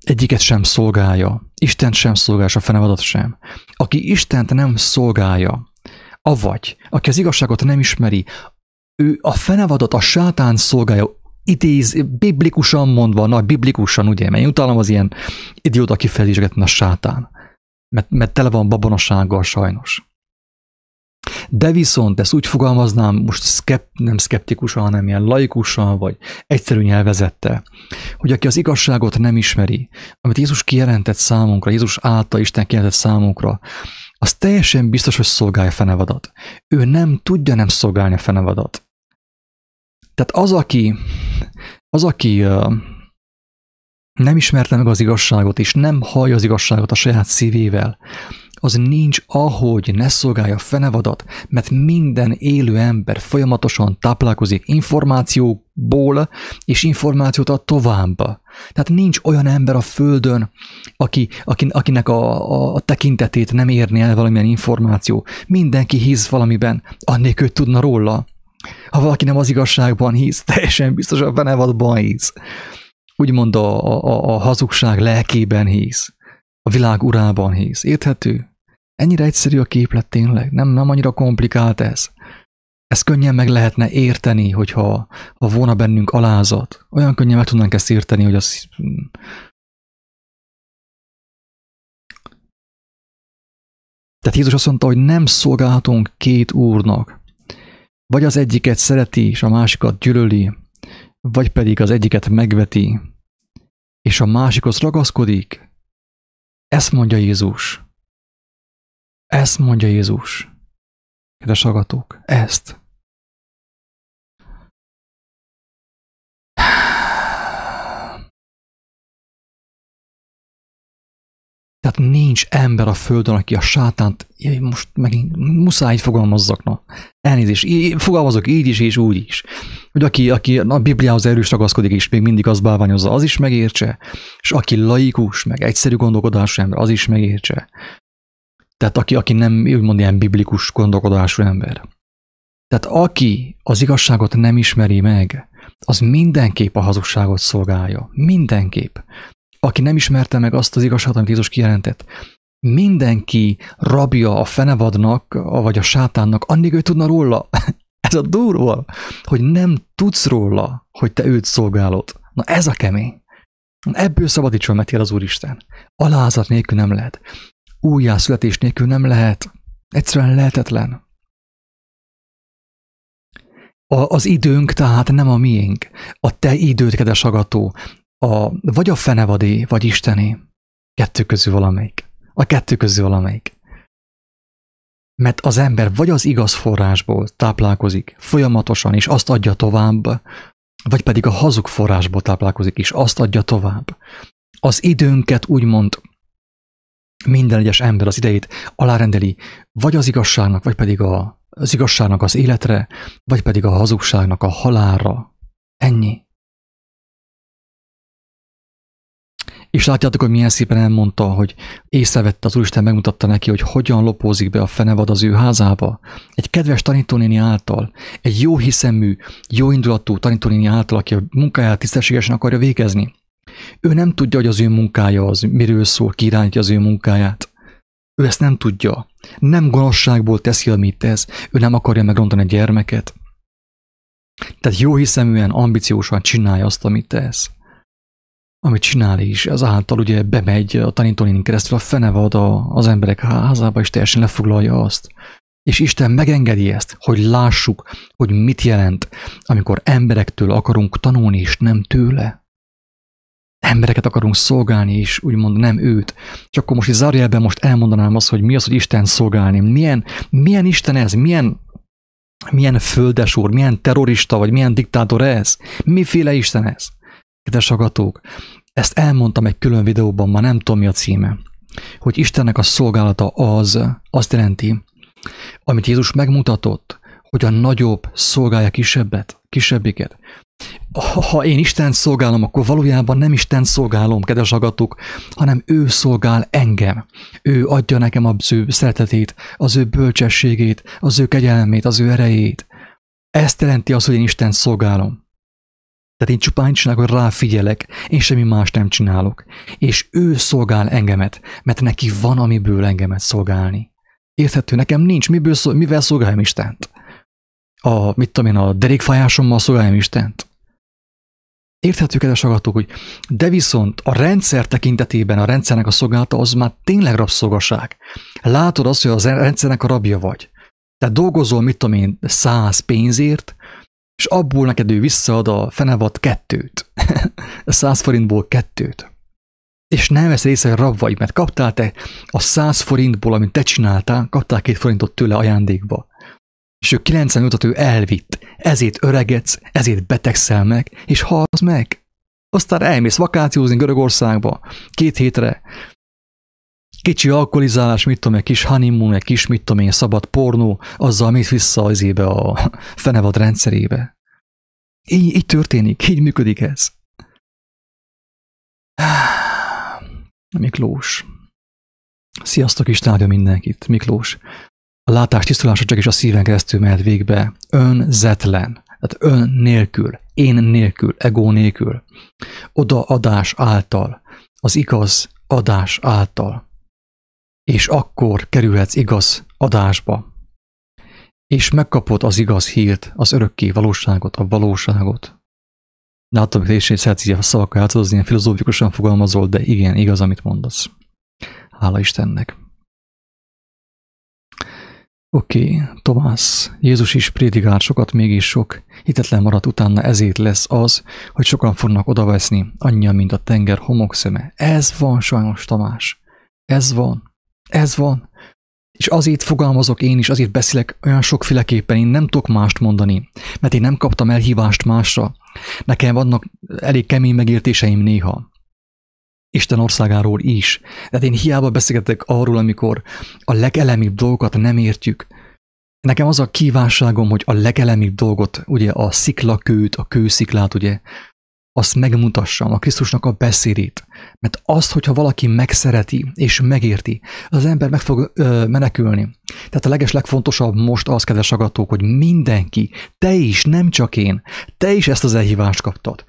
egyiket sem szolgálja, Istent sem szolgálja, a fenevadat sem. Aki Istent nem szolgálja, avagy, aki az igazságot nem ismeri, ő a fenevadat, a sátán szolgálja, idéz, biblikusan mondva, na, biblikusan, ugye, mert én utalom az ilyen idióta kifejezéseket, a sátán mert, mert tele van babonasággal sajnos. De viszont ezt úgy fogalmaznám, most szkep, nem szkeptikusan, hanem ilyen laikusan, vagy egyszerű nyelvezette, hogy aki az igazságot nem ismeri, amit Jézus kijelentett számunkra, Jézus által Isten kijelentett számunkra, az teljesen biztos, hogy szolgálja fenevadat. Ő nem tudja nem szolgálni a fenevadat. Tehát az, aki, az, aki nem ismerte meg az igazságot, és nem hallja az igazságot a saját szívével, az nincs ahogy ne szolgálja fenevadat, mert minden élő ember folyamatosan táplálkozik információból, és információt ad tovább. Tehát nincs olyan ember a Földön, aki, aki, akinek a, a, a tekintetét nem érni el valamilyen információ. Mindenki hisz valamiben, annélkül tudna róla. Ha valaki nem az igazságban hisz, teljesen biztos a fenevadban hisz úgymond a, a, a hazugság lelkében hisz, a világ urában hisz. Érthető? Ennyire egyszerű a képlet tényleg, nem, nem annyira komplikált ez. Ez könnyen meg lehetne érteni, hogyha ha volna bennünk alázat. Olyan könnyen meg tudnánk ezt érteni, hogy az Tehát Jézus azt mondta, hogy nem szolgálhatunk két úrnak. Vagy az egyiket szereti, és a másikat gyűlöli, vagy pedig az egyiket megveti, és a másikhoz ragaszkodik. Ezt mondja Jézus. Ezt mondja Jézus. Kedves agatók, ezt. Tehát nincs ember a földön, aki a sátánt, most megint muszáj így fogalmazzak, na. Elnézést, fogalmazok így is és úgy is. Hogy aki, aki a Bibliához erős ragaszkodik és még mindig az bálványozza, az is megértse. És aki laikus, meg egyszerű gondolkodású ember, az is megértse. Tehát aki, aki nem úgymond ilyen biblikus gondolkodású ember. Tehát aki az igazságot nem ismeri meg, az mindenképp a hazugságot szolgálja. Mindenképp aki nem ismerte meg azt az igazságot, amit Jézus kijelentett, mindenki rabja a fenevadnak, vagy a sátánnak, annig ő tudna róla. ez a durva, hogy nem tudsz róla, hogy te őt szolgálod. Na ez a kemény. Ebből szabadítson meg az Úristen. Alázat nélkül nem lehet. Újjászületés nélkül nem lehet. Egyszerűen lehetetlen. A, az időnk tehát nem a miénk. A te időd, kedves agató, a, vagy a fenevadé, vagy isteni. Kettő közül valamelyik. A kettő közül valamelyik. Mert az ember vagy az igaz forrásból táplálkozik folyamatosan, és azt adja tovább, vagy pedig a hazug forrásból táplálkozik, és azt adja tovább. Az időnket úgymond minden egyes ember az idejét alárendeli, vagy az igazságnak, vagy pedig a, az igazságnak az életre, vagy pedig a hazugságnak a halálra. Ennyi. És látjátok, hogy milyen szépen elmondta, hogy észrevette az Úristen, megmutatta neki, hogy hogyan lopózik be a fenevad az ő házába. Egy kedves tanítónéni által, egy jó hiszemű, jó indulatú tanítónéni által, aki a munkáját tisztességesen akarja végezni. Ő nem tudja, hogy az ő munkája az miről szól, ki irányítja az ő munkáját. Ő ezt nem tudja. Nem gonoszságból teszi, amit tesz. Ő nem akarja megrontani a gyermeket. Tehát jó hiszeműen, ambiciósan csinálja azt, amit tesz amit csinál is, azáltal ugye bemegy a tanítónénin keresztül a fenevad az emberek házába, és teljesen lefoglalja azt. És Isten megengedi ezt, hogy lássuk, hogy mit jelent, amikor emberektől akarunk tanulni, és nem tőle. Embereket akarunk szolgálni, és úgymond nem őt. Csak akkor most zárjelben most elmondanám azt, hogy mi az, hogy Isten szolgálni. Milyen, milyen Isten ez? Milyen, milyen földes úr? Milyen terrorista, vagy milyen diktátor ez? Miféle Isten ez? Kedves agatók, ezt elmondtam egy külön videóban, ma nem tudom mi a címe, hogy Istennek a szolgálata az, azt jelenti, amit Jézus megmutatott, hogy a nagyobb szolgálja kisebbet, kisebbiket. Ha én Isten szolgálom, akkor valójában nem Isten szolgálom, kedves agatok, hanem ő szolgál engem. Ő adja nekem az ő szeretetét, az ő bölcsességét, az ő kegyelmét, az ő erejét. Ezt jelenti az, hogy én Isten szolgálom. Tehát én csupán csinálok, hogy ráfigyelek, én semmi más nem csinálok. És ő szolgál engemet, mert neki van, amiből engemet szolgálni. Érthető, nekem nincs, miből szol, mivel szolgáljam Istent? A, mit tudom én, a derékfájásommal szolgáljam Istent? Érthető, kedves agatok, hogy de viszont a rendszer tekintetében a rendszernek a szolgálata az már tényleg rabszolgaság. Látod azt, hogy az rendszernek a rabja vagy. Tehát dolgozol, mit tudom én, száz pénzért, és abból neked ő visszaad a fenevad kettőt. a száz forintból kettőt. És nem vesz észre, hogy rab vagy, mert kaptál te a száz forintból, amit te csináltál, kaptál két forintot tőle ajándékba. És ő 95-ot ő elvitt. Ezért öregedsz, ezért betegszel meg, és halsz meg. Aztán elmész vakációzni Görögországba két hétre, kicsi alkoholizálás, mit tudom, egy kis honeymoon, egy kis, mit tudom én, szabad pornó, azzal mész vissza az ébe a fenevad rendszerébe. Így, így történik, így működik ez. Miklós. Sziasztok, Isten áldja mindenkit. Miklós. A látás tisztulása csak is a szíven keresztül mehet végbe. Önzetlen. Tehát ön nélkül, én nélkül, ego nélkül. Odaadás által. Az igaz adás által és akkor kerülhetsz igaz adásba, és megkapod az igaz hírt, az örökké valóságot, a valóságot. Látom, hogy és szeretsz a szavakkal játszozni, ilyen filozófikusan fogalmazol, de igen, igaz, amit mondasz. Hála Istennek. Oké, okay, Tomás, Jézus is prédikált sokat, mégis sok hitetlen maradt utána, ezért lesz az, hogy sokan fognak odaveszni, annyian, mint a tenger homokszeme. Ez van sajnos, Tamás. Ez van. Ez van. És azért fogalmazok én is, azért beszélek olyan sokféleképpen, én nem tudok mást mondani, mert én nem kaptam elhívást másra. Nekem vannak elég kemény megértéseim néha. Isten országáról is. Tehát én hiába beszélgetek arról, amikor a legelemibb dolgokat nem értjük. Nekem az a kívánságom, hogy a legelemibb dolgot, ugye a sziklakőt, a kősziklát, ugye, azt megmutassam, a Krisztusnak a beszédét. Mert azt, hogyha valaki megszereti és megérti, az ember meg fog ö, menekülni. Tehát a leges legfontosabb most az, kedves agatók, hogy mindenki, te is, nem csak én, te is ezt az elhívást kaptad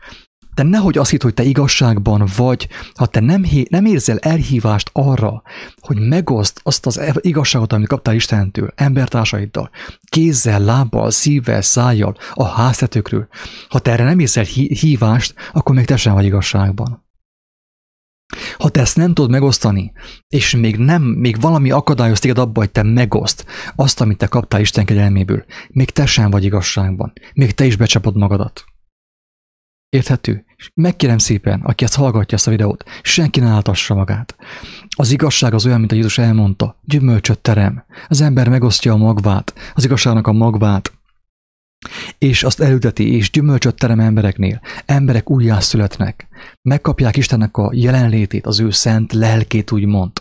te nehogy azt hitt, hogy te igazságban vagy, ha te nem, nem érzel elhívást arra, hogy megoszt azt az igazságot, amit kaptál Istentől, embertársaiddal, kézzel, lábbal, szívvel, szájjal, a háztetőkről. Ha te erre nem érzel hívást, akkor még te sem vagy igazságban. Ha te ezt nem tudod megosztani, és még nem, még valami akadályoz téged abba, hogy te megoszt azt, amit te kaptál Isten kegyelméből, még te sem vagy igazságban. Még te is becsapod magadat. Érthető? Megkérem szépen, aki ezt hallgatja ezt a videót, senki ne áltassa magát. Az igazság az olyan, mint a Jézus elmondta, gyümölcsöt terem. Az ember megosztja a magvát, az igazságnak a magvát, és azt elülteti, és gyümölcsöt terem embereknél. Emberek újjászületnek. Megkapják Istennek a jelenlétét, az ő szent lelkét, úgymond.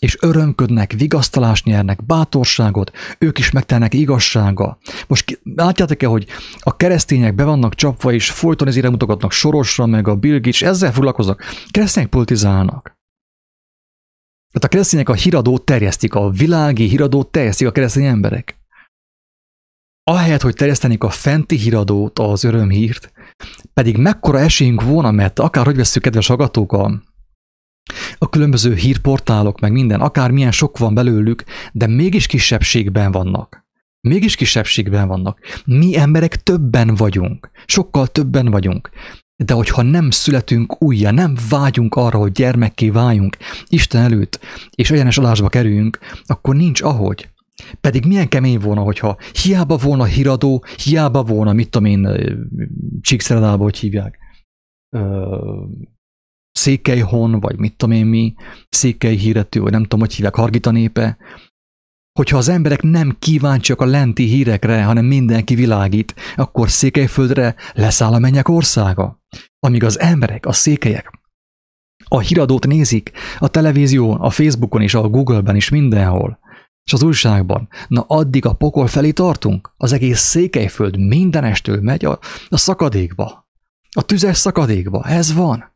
És örömködnek, vigasztalást nyernek, bátorságot, ők is megtelnek igazsága. Most látjátok-e, hogy a keresztények be vannak csapva, és folyton ezért mutogatnak Sorosra, meg a Bill Gates, ezzel foglalkoznak. Keresztények politizálnak. Tehát a keresztények a híradót terjesztik, a világi híradót terjesztik a keresztény emberek ahelyett, hogy terjesztenék a fenti híradót, az örömhírt, pedig mekkora esélyünk volna, mert akárhogy veszük, kedves hallgatók, a, a különböző hírportálok, meg minden, akármilyen sok van belőlük, de mégis kisebbségben vannak. Mégis kisebbségben vannak. Mi emberek többen vagyunk. Sokkal többen vagyunk. De hogyha nem születünk újja, nem vágyunk arra, hogy gyermekké váljunk Isten előtt, és egyenes adásba kerüljünk, akkor nincs ahogy. Pedig milyen kemény volna, hogyha hiába volna híradó, hiába volna, mit tudom én, Csíkszeredálba, hogy hívják, Székelyhon, vagy mit tudom én mi, Székely hírető, vagy nem tudom, hogy hívják, Hargita népe, hogyha az emberek nem kíváncsiak a lenti hírekre, hanem mindenki világít, akkor Székelyföldre leszáll a mennyek országa. Amíg az emberek, a székelyek a híradót nézik, a televízión, a Facebookon és a Google-ben is mindenhol, és az újságban. Na addig a pokol felé tartunk? Az egész székelyföld mindenestől megy a, a szakadékba. A tüzes szakadékba. Ez van.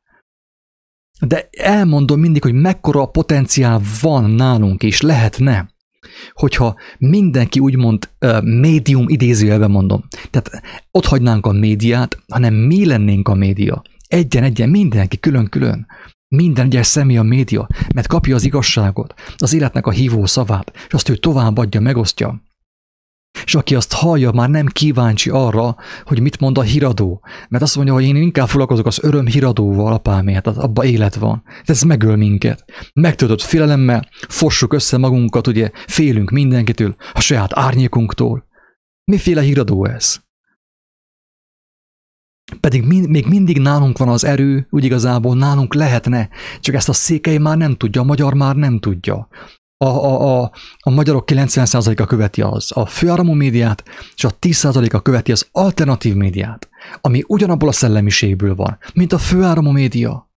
De elmondom mindig, hogy mekkora a potenciál van nálunk, és lehetne, hogyha mindenki úgymond uh, médium idézőjelben mondom. Tehát ott hagynánk a médiát, hanem mi lennénk a média. Egyen-egyen mindenki külön-külön. Minden egyes személy a média, mert kapja az igazságot, az életnek a hívó szavát, és azt ő továbbadja, megosztja. És aki azt hallja, már nem kíváncsi arra, hogy mit mond a híradó. Mert azt mondja, hogy én inkább foglalkozok az öröm híradóval, apámért, abba élet van. Ez megöl minket. Megtöltött félelemmel, fossuk össze magunkat, ugye félünk mindenkitől, a saját árnyékunktól. Miféle híradó ez? Pedig min, még mindig nálunk van az erő, úgy igazából nálunk lehetne, csak ezt a székely már nem tudja, a magyar már nem tudja. A, a, a, a magyarok 90%-a követi az a főáramú médiát, és a 10%-a követi az alternatív médiát, ami ugyanabból a szellemiségből van, mint a főáramú média.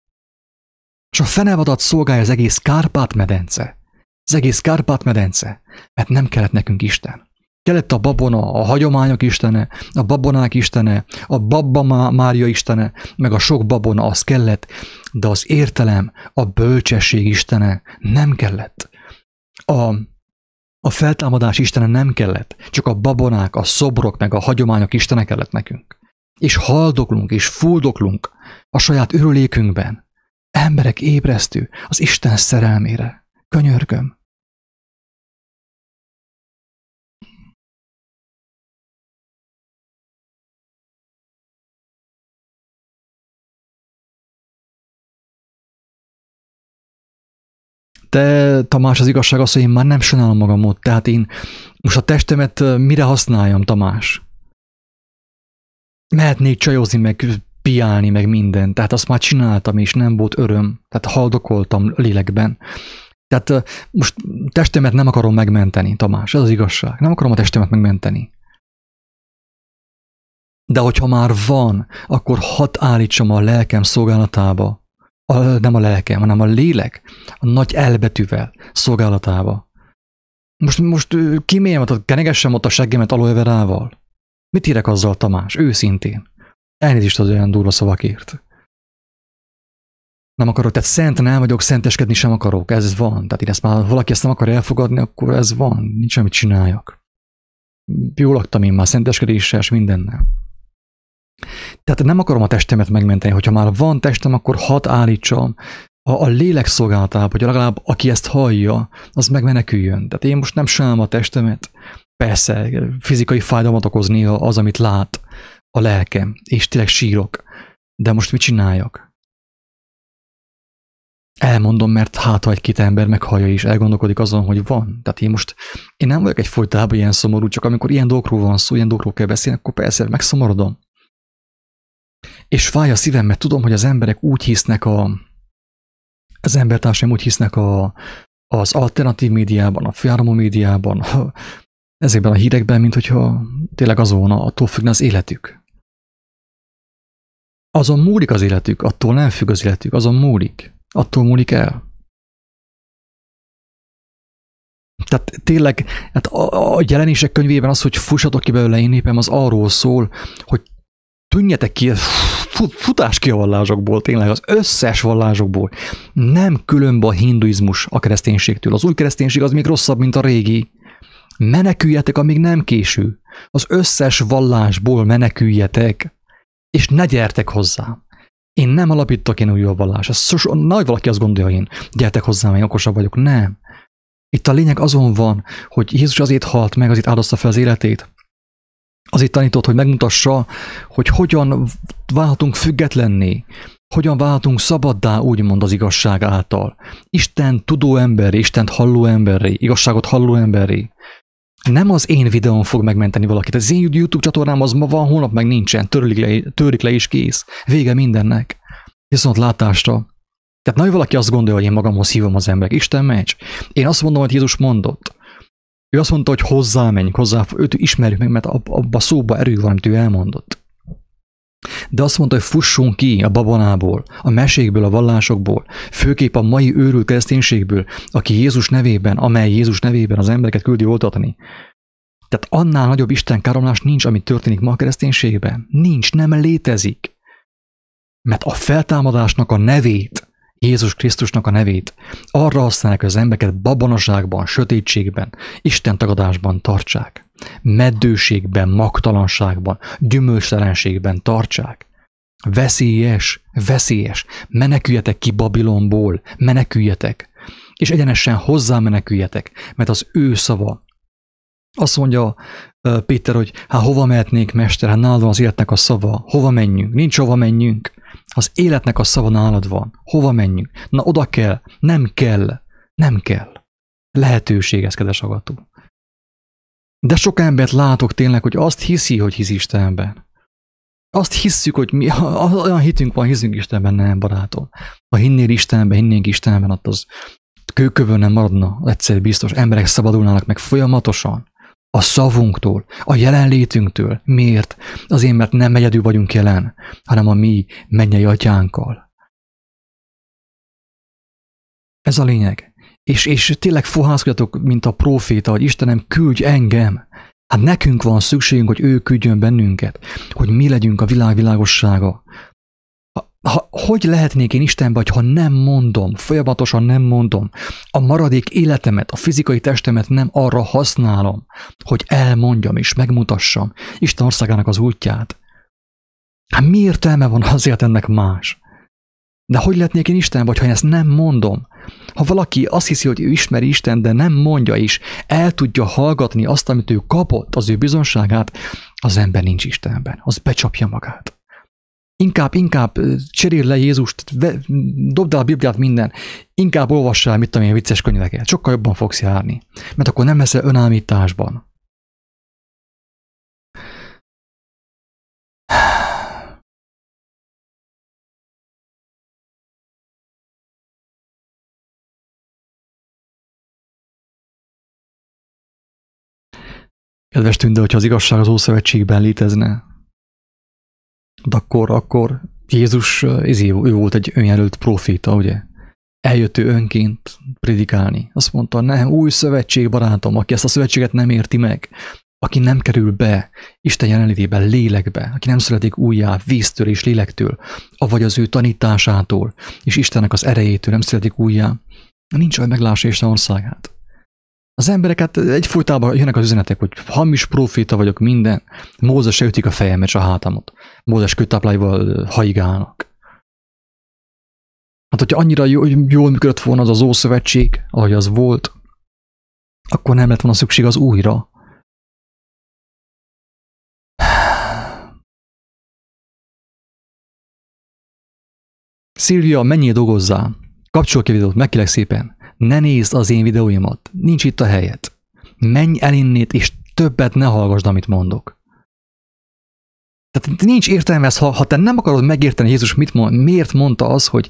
És a fenevadat szolgálja az egész Kárpát-medence. Az egész Kárpát-medence, mert nem kellett nekünk Isten. Kellett a babona, a hagyományok istene, a babonák istene, a babba Mária istene, meg a sok babona, az kellett, de az értelem, a bölcsesség istene nem kellett. A, a feltámadás istene nem kellett, csak a babonák, a szobrok, meg a hagyományok istene kellett nekünk. És haldoklunk, és fuldoklunk a saját örülékünkben. Emberek ébresztő az Isten szerelmére. Könyörgöm. De Tamás, az igazság az, hogy én már nem sajnálom magamot, tehát én most a testemet mire használjam, Tamás? Mehetnék csajozni, meg piálni, meg minden. Tehát azt már csináltam, és nem volt öröm. Tehát haldokoltam lélekben. Tehát most testemet nem akarom megmenteni, Tamás, ez az igazság. Nem akarom a testemet megmenteni. De hogyha már van, akkor hat állítsam a lelkem szolgálatába. A, nem a lelkem, hanem a lélek, a nagy elbetűvel szolgálatába. Most, most kiméljem, ott kenegessem ott a seggemet aloeverával. Mit írek azzal, Tamás? Őszintén. Elnézést az olyan durva szavakért. Nem akarok, tehát szent nem vagyok, szenteskedni sem akarok, ez van. Tehát én ezt már valaki ezt nem akar elfogadni, akkor ez van, nincs amit csináljak. Jól laktam én már szenteskedéssel és mindennel. Tehát nem akarom a testemet megmenteni, hogyha már van testem, akkor hat állítsam a, a lélek szolgálatába, hogy legalább aki ezt hallja, az megmeneküljön. Tehát én most nem sajnálom a testemet, persze fizikai fájdalmat okoz néha az, amit lát a lelkem, és tényleg sírok, de most mit csináljak? Elmondom, mert hát, ha egy-két ember meghallja és elgondolkodik azon, hogy van. Tehát én most, én nem vagyok egy folytában ilyen szomorú, csak amikor ilyen dolgokról van szó, ilyen dolgokról kell beszélni, akkor persze megszomorodom. És fáj a szívem, mert tudom, hogy az emberek úgy hisznek a, az embertársaim úgy hisznek a, az alternatív médiában, a főáramú médiában, ezekben a hírekben, mint hogyha tényleg az volna, attól függne az életük. Azon múlik az életük, attól nem függ az életük, azon múlik. Attól múlik el. Tehát tényleg, hát a, a jelenések könyvében az, hogy fussatok ki belőle én népem, az arról szól, hogy tűnjetek ki futás ki a vallásokból, tényleg az összes vallásokból. Nem különb a hinduizmus a kereszténységtől. Az új kereszténység az még rosszabb, mint a régi. Meneküljetek, amíg nem késő. Az összes vallásból meneküljetek, és ne gyertek hozzá. Én nem alapítok én új vallást. Ez sos, nagy valaki azt gondolja, én gyertek hozzám, én okosabb vagyok. Nem. Itt a lényeg azon van, hogy Jézus azért halt meg, azért áldozta fel az életét, azért tanított, hogy megmutassa, hogy hogyan válhatunk függetlenné, hogyan válhatunk szabaddá, úgymond az igazság által. Isten tudó emberré, Isten halló emberré, igazságot halló emberré. Nem az én videón fog megmenteni valakit. Az én YouTube csatornám az ma van, holnap meg nincsen. Törlik le, törlik le is kész. Vége mindennek. Viszont látásra. Tehát nagy valaki azt gondolja, hogy én magamhoz hívom az emberek. Isten megy. Én azt mondom, hogy Jézus mondott. Ő azt mondta, hogy hozzá menjünk, hozzá, őt ismerjük meg, mert abba szóba erő van, amit ő elmondott. De azt mondta, hogy fussunk ki a babonából, a mesékből, a vallásokból, főképp a mai őrült kereszténységből, aki Jézus nevében, amely Jézus nevében az embereket küldi oltatni. Tehát annál nagyobb Isten káromlás nincs, ami történik ma a kereszténységben. Nincs, nem létezik. Mert a feltámadásnak a nevét Jézus Krisztusnak a nevét arra használják, hogy az embereket babonaságban, sötétségben, Isten tagadásban tartsák. Meddőségben, magtalanságban, gyümölcstelenségben tartsák. Veszélyes, veszélyes. Meneküljetek ki Babilonból, meneküljetek. És egyenesen hozzá meneküljetek, mert az ő szava. Azt mondja Péter, hogy hát hova mehetnék, mester, hát nálad van az életnek a szava, hova menjünk, nincs hova menjünk. Az életnek a szava nálad van. Hova menjünk? Na oda kell. Nem kell. Nem kell. Lehetőség ez, kedves agató. De sok embert látok tényleg, hogy azt hiszi, hogy hisz Istenben. Azt hisszük, hogy mi, olyan hitünk van, hiszünk Istenben, nem barátom. Ha hinnél Istenben, hinnénk Istenben, ott az kőkövön nem maradna, egyszer biztos, emberek szabadulnának meg folyamatosan a szavunktól, a jelenlétünktől. Miért? Azért, mert nem egyedül vagyunk jelen, hanem a mi mennyei atyánkkal. Ez a lényeg. És, és tényleg fohászkodjatok, mint a proféta, hogy Istenem, küldj engem. Hát nekünk van szükségünk, hogy ő küldjön bennünket, hogy mi legyünk a világ világossága, ha, hogy lehetnék én Istenbe, ha nem mondom, folyamatosan nem mondom, a maradék életemet, a fizikai testemet nem arra használom, hogy elmondjam és megmutassam Isten országának az útját. Hát mi értelme van azért ennek más? De hogy lehetnék én Isten, vagy ha én ezt nem mondom? Ha valaki azt hiszi, hogy ő ismeri Isten, de nem mondja is, el tudja hallgatni azt, amit ő kapott, az ő bizonságát, az ember nincs Istenben, az becsapja magát. Inkább, inkább cserél le Jézust, dobd el a Bibliát minden, inkább olvassál, mit tudom én, vicces könyveket, sokkal jobban fogsz járni, mert akkor nem leszel önállításban. Kedves tűnde, hogyha az igazság az Ószövetségben létezne, akkor, akkor Jézus, izé, ő volt egy önjelölt proféta, ugye? Eljött ő önként predikálni. Azt mondta, nem, új szövetség, barátom, aki ezt a szövetséget nem érti meg, aki nem kerül be Isten jelenlétében lélekbe, aki nem születik újjá víztől és lélektől, avagy az ő tanításától és Istennek az erejétől nem születik újjá, nincs olyan meglássa Isten országát. Az embereket egyfolytában jönnek az üzenetek, hogy hamis proféta vagyok, minden. Mózes se ütik a fejemet, a hátamot. Mózes kötápláival haigálnak. Hát, hogyha annyira jól, jól működött volna az az Ószövetség, ahogy az volt, akkor nem lett volna szükség az újra. Szilvia, menjél dolgozzál. Kapcsol ki videót, megkérlek szépen ne nézd az én videóimat, nincs itt a helyet. Menj el innét, és többet ne hallgassd, amit mondok. Tehát nincs értelme ez, ha, ha te nem akarod megérteni Jézus mit mond, miért mondta az, hogy,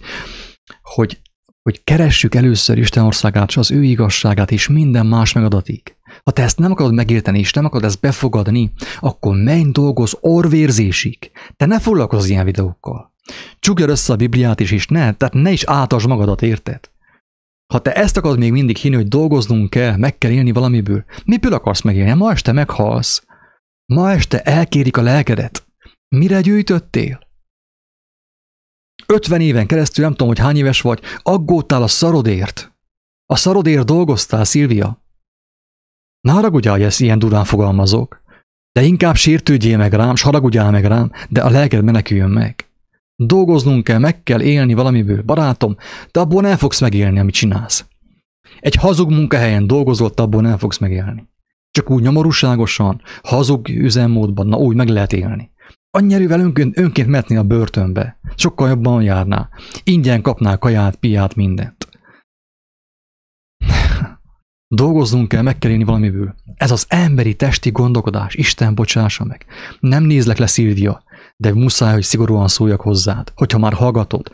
hogy, hogy keressük először Isten országát, és az ő igazságát, és minden más megadatik. Ha te ezt nem akarod megérteni, és nem akarod ezt befogadni, akkor menj dolgoz orvérzésig. Te ne foglalkozz ilyen videókkal. Csukjad össze a Bibliát is, és ne, tehát ne is átasd magadat, érted? Ha te ezt akarod még mindig hinni, hogy dolgoznunk kell, meg kell élni valamiből, miből akarsz megélni? Ma este meghalsz. Ma este elkérik a lelkedet. Mire gyűjtöttél? 50 éven keresztül, nem tudom, hogy hány éves vagy, aggódtál a szarodért. A szarodért dolgoztál, Szilvia. Ne haragudjál, hogy ezt ilyen durán fogalmazok, de inkább sértődjél meg rám, s haragudjál meg rám, de a lelked meneküljön meg. Dolgoznunk kell, meg kell élni valamiből, barátom, de abból nem fogsz megélni, amit csinálsz. Egy hazug munkahelyen dolgozol, te abból nem fogsz megélni. Csak úgy nyomorúságosan, hazug üzemmódban, na úgy meg lehet élni. Annyira önként, önként metni a börtönbe. Sokkal jobban járná. Ingyen kapnál kaját, piát, mindent. Dolgoznunk kell, meg kell élni valamiből. Ez az emberi testi gondolkodás, Isten bocsássa meg. Nem nézlek le, Szilvia de muszáj, hogy szigorúan szóljak hozzád, hogyha már hallgatod,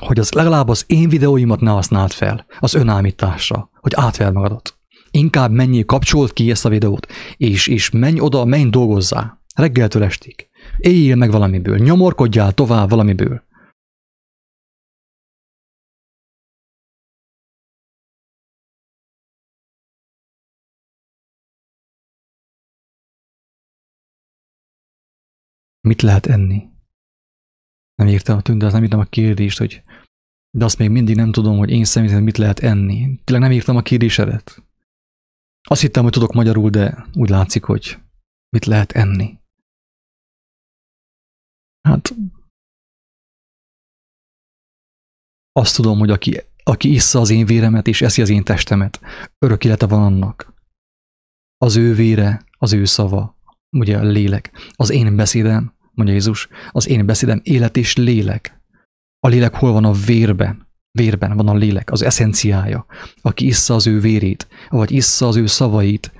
hogy az legalább az én videóimat ne használd fel az önállításra, hogy átvel magadat. Inkább menjél, kapcsolt ki ezt a videót, és, és menj oda, menj dolgozzá. Reggeltől estig. Éljél meg valamiből, nyomorkodjál tovább valamiből. Mit lehet enni? Nem írtam a tünde, nem írtam a kérdést, hogy de azt még mindig nem tudom, hogy én személyesen mit lehet enni. Tényleg nem írtam a kérdésedet. Azt hittem, hogy tudok magyarul, de úgy látszik, hogy mit lehet enni. Hát azt tudom, hogy aki, aki issza az én véremet és eszi az én testemet, örök élete van annak. Az ő vére, az ő szava, ugye a lélek, az én beszédem, mondja Jézus, az én beszédem élet és lélek. A lélek hol van a vérben? Vérben van a lélek, az eszenciája. Aki issza az ő vérét, vagy issza az ő szavait,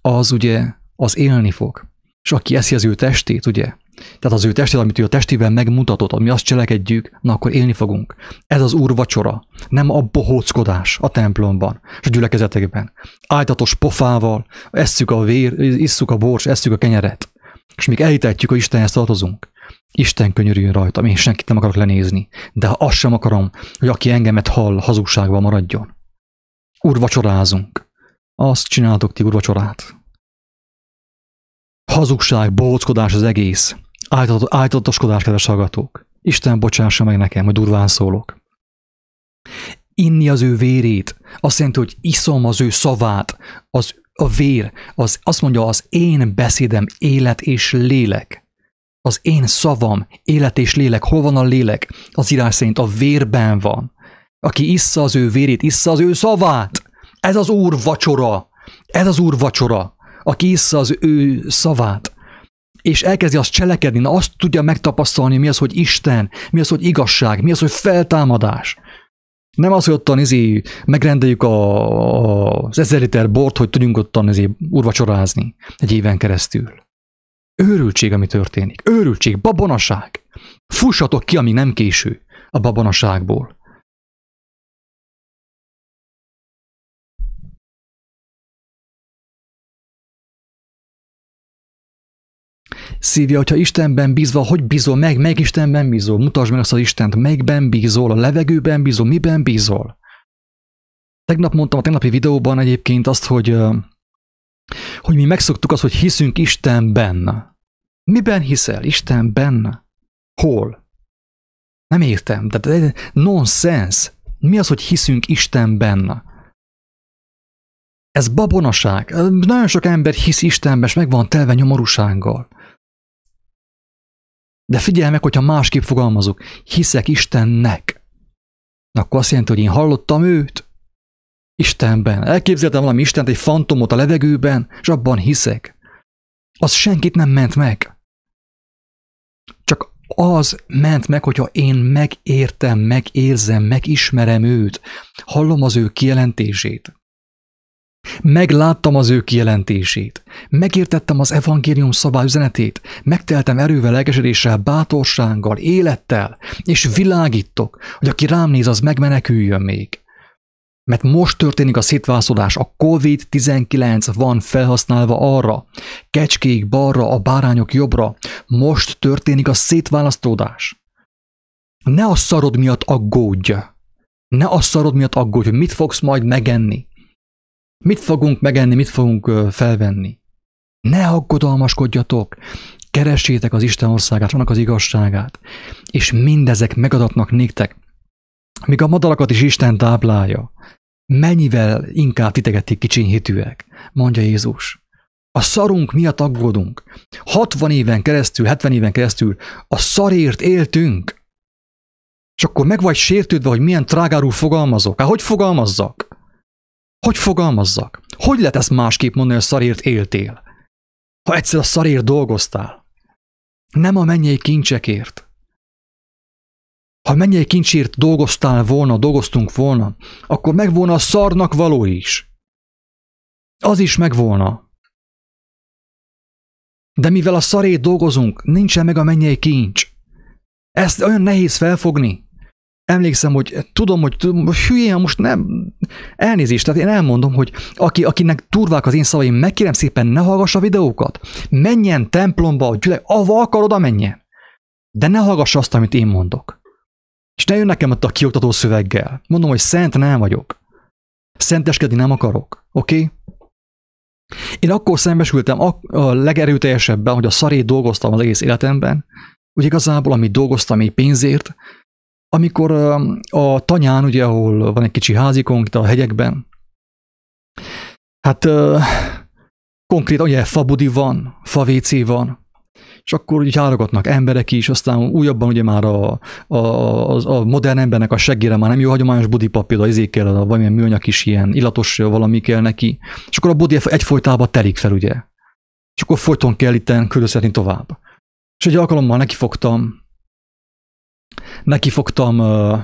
az ugye az élni fog. És aki eszi az ő testét, ugye, tehát az ő testét, amit ő a testével megmutatott, ami azt cselekedjük, na akkor élni fogunk. Ez az úr vacsora, nem a bohóckodás a templomban és a gyülekezetekben. Ájtatos pofával, esszük a vér, isszuk a bors, esszük a kenyeret és még elhitetjük, hogy Istenhez tartozunk. Isten könyörüljön rajtam, én senkit nem akarok lenézni, de ha azt sem akarom, hogy aki engemet hall, hazugságban maradjon. Urvacsorázunk. Azt csináltok ti urvacsorát. Hazugság, bóckodás az egész. Ájtatoskodás, kedves hallgatók. Isten bocsássa meg nekem, hogy durván szólok. Inni az ő vérét, azt jelenti, hogy iszom az ő szavát, az a vér, az azt mondja, az én beszédem élet és lélek. Az én szavam, élet és lélek. Hol van a lélek? Az írás szerint a vérben van. Aki issza az ő vérét, issza az ő szavát. Ez az Úr vacsora. Ez az Úr vacsora. Aki issza az ő szavát. És elkezdi azt cselekedni, na azt tudja megtapasztalni, mi az, hogy Isten, mi az, hogy igazság, mi az, hogy feltámadás. Nem az, hogy ottan izé, megrendeljük a, a, az ezer liter bort, hogy tudjunk ottan izé, urvacsorázni egy éven keresztül. Őrültség, ami történik. Őrültség, babonaság. Fussatok ki, ami nem késő a babonaságból. Szívja, hogyha Istenben bízva, hogy bízol meg, meg Istenben bízol, mutasd meg azt az Istent, megben bízol, a levegőben bízol, miben bízol. Tegnap mondtam a tegnapi videóban egyébként azt, hogy, hogy mi megszoktuk azt, hogy hiszünk Istenben. Miben hiszel? Istenben? Hol? Nem értem. De nonsens. Mi az, hogy hiszünk Istenben? Ez babonaság. Nagyon sok ember hisz Istenben, és meg van telve nyomorúsággal. De figyelj meg, hogyha másképp fogalmazok, hiszek Istennek, akkor azt jelenti, hogy én hallottam őt. Istenben. Elképzeltem valami Istent, egy fantomot a levegőben, és abban hiszek. Az senkit nem ment meg. Csak az ment meg, hogyha én megértem, megérzem, megismerem őt, hallom az ő kijelentését. Megláttam az ő kijelentését, megértettem az evangélium szabályüzenetét, megteltem erővel, legesedéssel, bátorsággal, élettel, és világítok, hogy aki rám néz, az megmeneküljön még. Mert most történik a szétvászodás, a COVID-19 van felhasználva arra, kecskék balra, a bárányok jobbra, most történik a szétválasztódás. Ne a szarod miatt aggódj! Ne a szarod miatt aggódj, hogy mit fogsz majd megenni. Mit fogunk megenni, mit fogunk felvenni? Ne aggodalmaskodjatok, keressétek az Isten országát, annak az igazságát, és mindezek megadatnak néktek, míg a madarakat is Isten táplálja. Mennyivel inkább titegetik kicsin hitűek, mondja Jézus. A szarunk miatt aggódunk. 60 éven keresztül, 70 éven keresztül a szarért éltünk. És akkor meg vagy sértődve, hogy milyen trágárul fogalmazok. Hát hogy fogalmazzak? Hogy fogalmazzak? Hogy lehet ezt másképp mondani, hogy a szarért éltél? Ha egyszer a szarért dolgoztál. Nem a mennyei kincsekért. Ha mennyei kincsért dolgoztál volna, dolgoztunk volna, akkor megvolna a szarnak való is. Az is megvolna. De mivel a szarét dolgozunk, nincsen meg a mennyei kincs. Ezt olyan nehéz felfogni emlékszem, hogy tudom, hogy hülyén, most nem, elnézést, tehát én elmondom, hogy aki, akinek turvák az én szavaim, megkérem szépen, ne hallgass a videókat, menjen templomba, gyűlek, ahova akar, oda menjen. De ne hallgass azt, amit én mondok. És ne jön nekem ott a kioktató szöveggel. Mondom, hogy szent nem vagyok. Szenteskedni nem akarok. Oké? Okay? Én akkor szembesültem a, a legerőteljesebben, hogy a szarét dolgoztam az egész életemben, hogy igazából, amit dolgoztam egy pénzért, amikor a tanyán, ugye, ahol van egy kicsi házikon, itt a hegyekben, hát konkrét, ugye fabudi van, favécé van, és akkor úgy járogatnak emberek is, aztán újabban ugye már a, a, a, a modern embernek a seggére már nem jó hagyományos budi papír, az kell, a valamilyen műanyag is ilyen illatos valami kell neki, és akkor a budi egyfolytában telik fel, ugye. És akkor folyton kell itten körülszetni tovább. És egy alkalommal nekifogtam neki fogtam uh,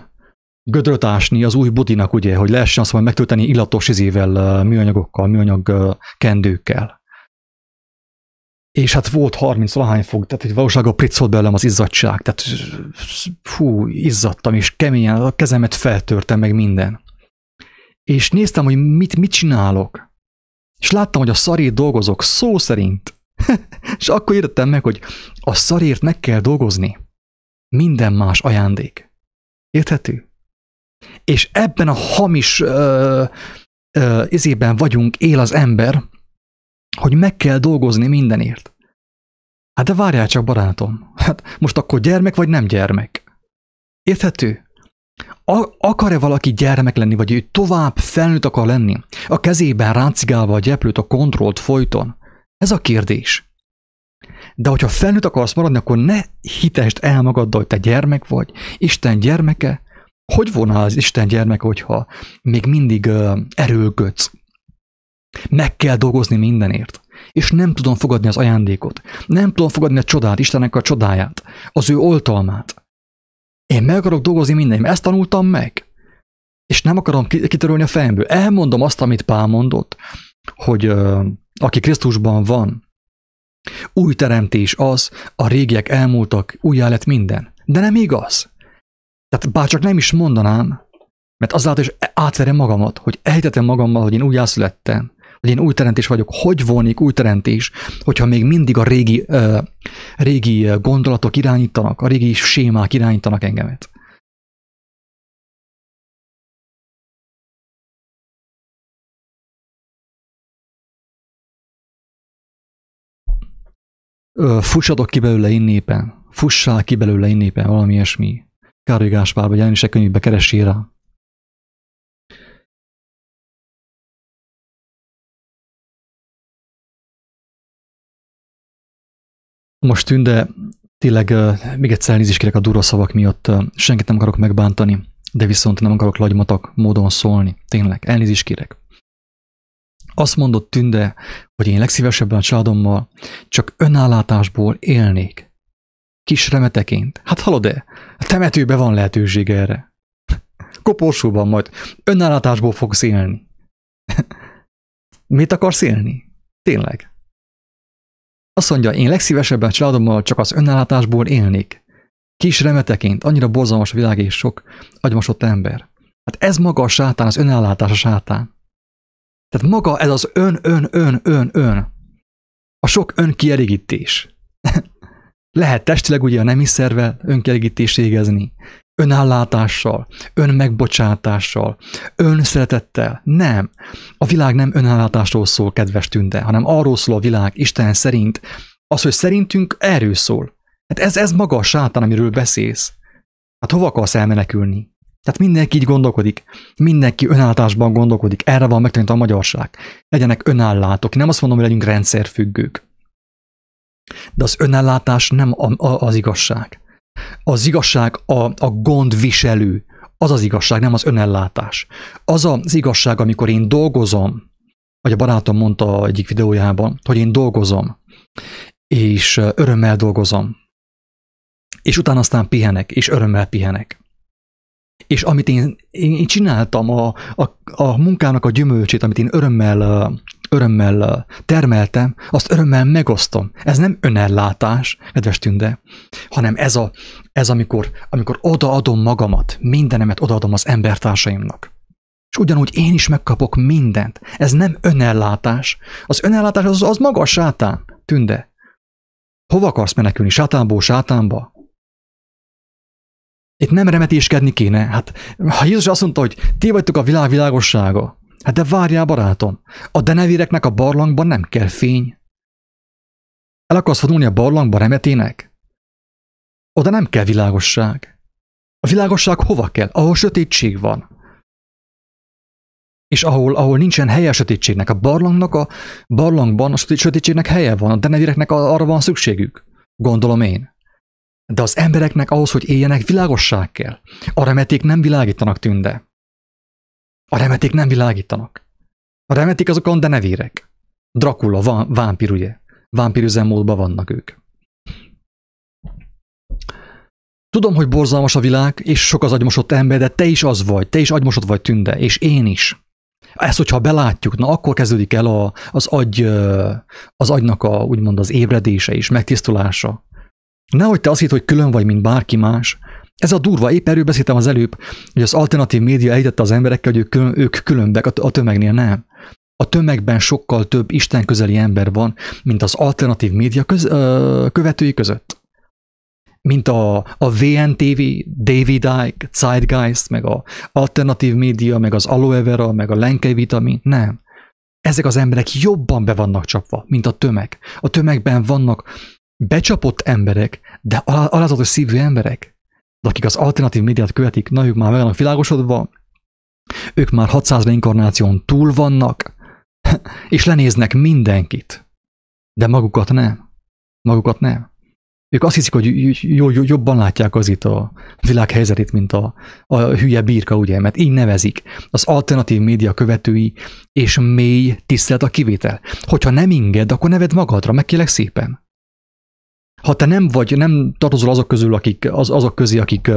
gödröt ásni az új budinak, ugye, hogy lehessen azt majd megtölteni illatos izével, műanyagokkal, műanyag kendőkkel. És hát volt 30 valahány fog, tehát egy valóságban pricolt belőlem az izzadság, tehát fú, izzadtam, és keményen a kezemet feltörtem meg minden. És néztem, hogy mit, mit csinálok. És láttam, hogy a szarért dolgozok, szó szerint. és akkor értettem meg, hogy a szarért meg kell dolgozni minden más ajándék. Érthető? És ebben a hamis ö, izében vagyunk, él az ember, hogy meg kell dolgozni mindenért. Hát de várjál csak, barátom. Hát most akkor gyermek vagy nem gyermek? Érthető? A- akar-e valaki gyermek lenni, vagy ő tovább felnőtt akar lenni? A kezében ráncigálva a gyeplőt, a kontrollt folyton? Ez a kérdés. De hogyha felnőtt akarsz maradni, akkor ne hitest el magaddal, hogy te gyermek vagy, Isten gyermeke. Hogy volna az Isten gyermeke, hogyha még mindig uh, erőlködsz? Meg kell dolgozni mindenért. és nem tudom fogadni az ajándékot. Nem tudom fogadni a csodát, Istennek a csodáját, az ő oltalmát. Én meg akarok dolgozni mindenim, ezt tanultam meg. És nem akarom kitörölni a fejemből. Elmondom azt, amit Pál mondott, hogy uh, aki Krisztusban van, új teremtés az, a régiek elmúltak, újjá lett minden. De nem igaz. Tehát bár csak nem is mondanám, mert azáltal is átverem magamat, hogy elhitetem magammal, hogy én újjászülettem, hogy én új teremtés vagyok, hogy volnék új teremtés, hogyha még mindig a régi, uh, régi gondolatok irányítanak, a régi sémák irányítanak engemet. Fussatok ki belőle innépen, fussál ki belőle innépen, valami ilyesmi. Károly Gáspár, vagy jelenések könyvbe keressél rá. Most tűnde, tényleg még egyszer elnézést kérek a durva szavak miatt, senkit nem akarok megbántani, de viszont nem akarok lagymatak módon szólni. Tényleg, elnézést kérek. Azt mondott Tünde, hogy én legszívesebben a családommal csak önállátásból élnék. Kis remeteként. Hát hallod-e? A temetőben van lehetőség erre. Koporsóban majd önállátásból fogsz élni. Mit akarsz élni? Tényleg. Azt mondja, én legszívesebben családommal csak az önállátásból élnék. Kis remeteként, annyira borzalmas a világ és sok agymosott ember. Hát ez maga a sátán, az önállátás a sátán. Tehát maga ez az ön, ön, ön, ön, ön. A sok önkielégítés. Lehet testileg ugye a nemi szervel önkielégítés végezni, önállátással, önmegbocsátással, önszeretettel. Nem. A világ nem önállátásról szól, kedves tünde, hanem arról szól a világ Isten szerint. Az, hogy szerintünk erről szól. Hát ez, ez maga a sátán, amiről beszélsz. Hát hova akarsz elmenekülni? Tehát mindenki így gondolkodik, mindenki önállátásban gondolkodik, erre van megtanítva a magyarság. Legyenek önállátók, nem azt mondom, hogy legyünk rendszerfüggők. De az önellátás nem a, a, az igazság. Az igazság a, a gondviselő, az az igazság, nem az önellátás. Az az igazság, amikor én dolgozom, vagy a barátom mondta egyik videójában, hogy én dolgozom, és örömmel dolgozom, és utána aztán pihenek, és örömmel pihenek. És amit én, én csináltam, a, a, a munkának a gyümölcsét, amit én örömmel, örömmel termeltem, azt örömmel megosztom. Ez nem önellátás, kedves tünde, hanem ez, a, ez amikor, amikor odaadom magamat, mindenemet odaadom az embertársaimnak. És ugyanúgy én is megkapok mindent. Ez nem önellátás. Az önellátás az, az maga a sátán, tünde. Hova akarsz menekülni? Sátánból sátánba? Itt nem remetéskedni kéne. Hát, ha Jézus azt mondta, hogy ti vagytok a világ világossága, hát de várjál, barátom, a denevéreknek a barlangban nem kell fény. El akarsz fordulni a barlangba remetének? Oda nem kell világosság. A világosság hova kell? Ahol sötétség van. És ahol, ahol nincsen helye a sötétségnek, a barlangnak a barlangban a sötétségnek helye van, a denevéreknek arra van szükségük. Gondolom én. De az embereknek ahhoz, hogy éljenek, világosság kell. A remeték nem világítanak tünde. A remeték nem világítanak. A remeték azok a nevérek. Dracula, vá- vámpír, ugye? Vámpír vannak ők. Tudom, hogy borzalmas a világ, és sok az agymosott ember, de te is az vagy, te is agymosott vagy tünde, és én is. Ezt, hogyha belátjuk, na akkor kezdődik el a, az, agy, az agynak a, úgymond az ébredése is, megtisztulása. Nehogy te azt hitt, hogy külön vagy, mint bárki más. Ez a durva, épp erről beszéltem az előbb, hogy az alternatív média egyetette az emberekkel, hogy ők, külön, ők különbek, a tömegnél nem. A tömegben sokkal több Isten közeli ember van, mint az alternatív média köz, ö, követői között. Mint a, a VNTV, David Icke, Zeitgeist, meg a alternatív média, meg az aloe vera, meg a lenkei vitamin. Nem. Ezek az emberek jobban be vannak csapva, mint a tömeg. A tömegben vannak becsapott emberek, de alázatos szívű emberek, de akik az alternatív médiát követik, na ők már meg vannak világosodva, ők már 600 reinkarnáción túl vannak, és lenéznek mindenkit, de magukat nem. Magukat nem. ők azt hiszik, hogy jobban látják az itt a világ helyzetét, mint a, a hülye birka, ugye, mert így nevezik az alternatív média követői, és mély tisztelt a kivétel. Hogyha nem inged, akkor neved magadra, megkélek szépen. Ha te nem vagy, nem tartozol azok közül, akik, az, azok közé, akik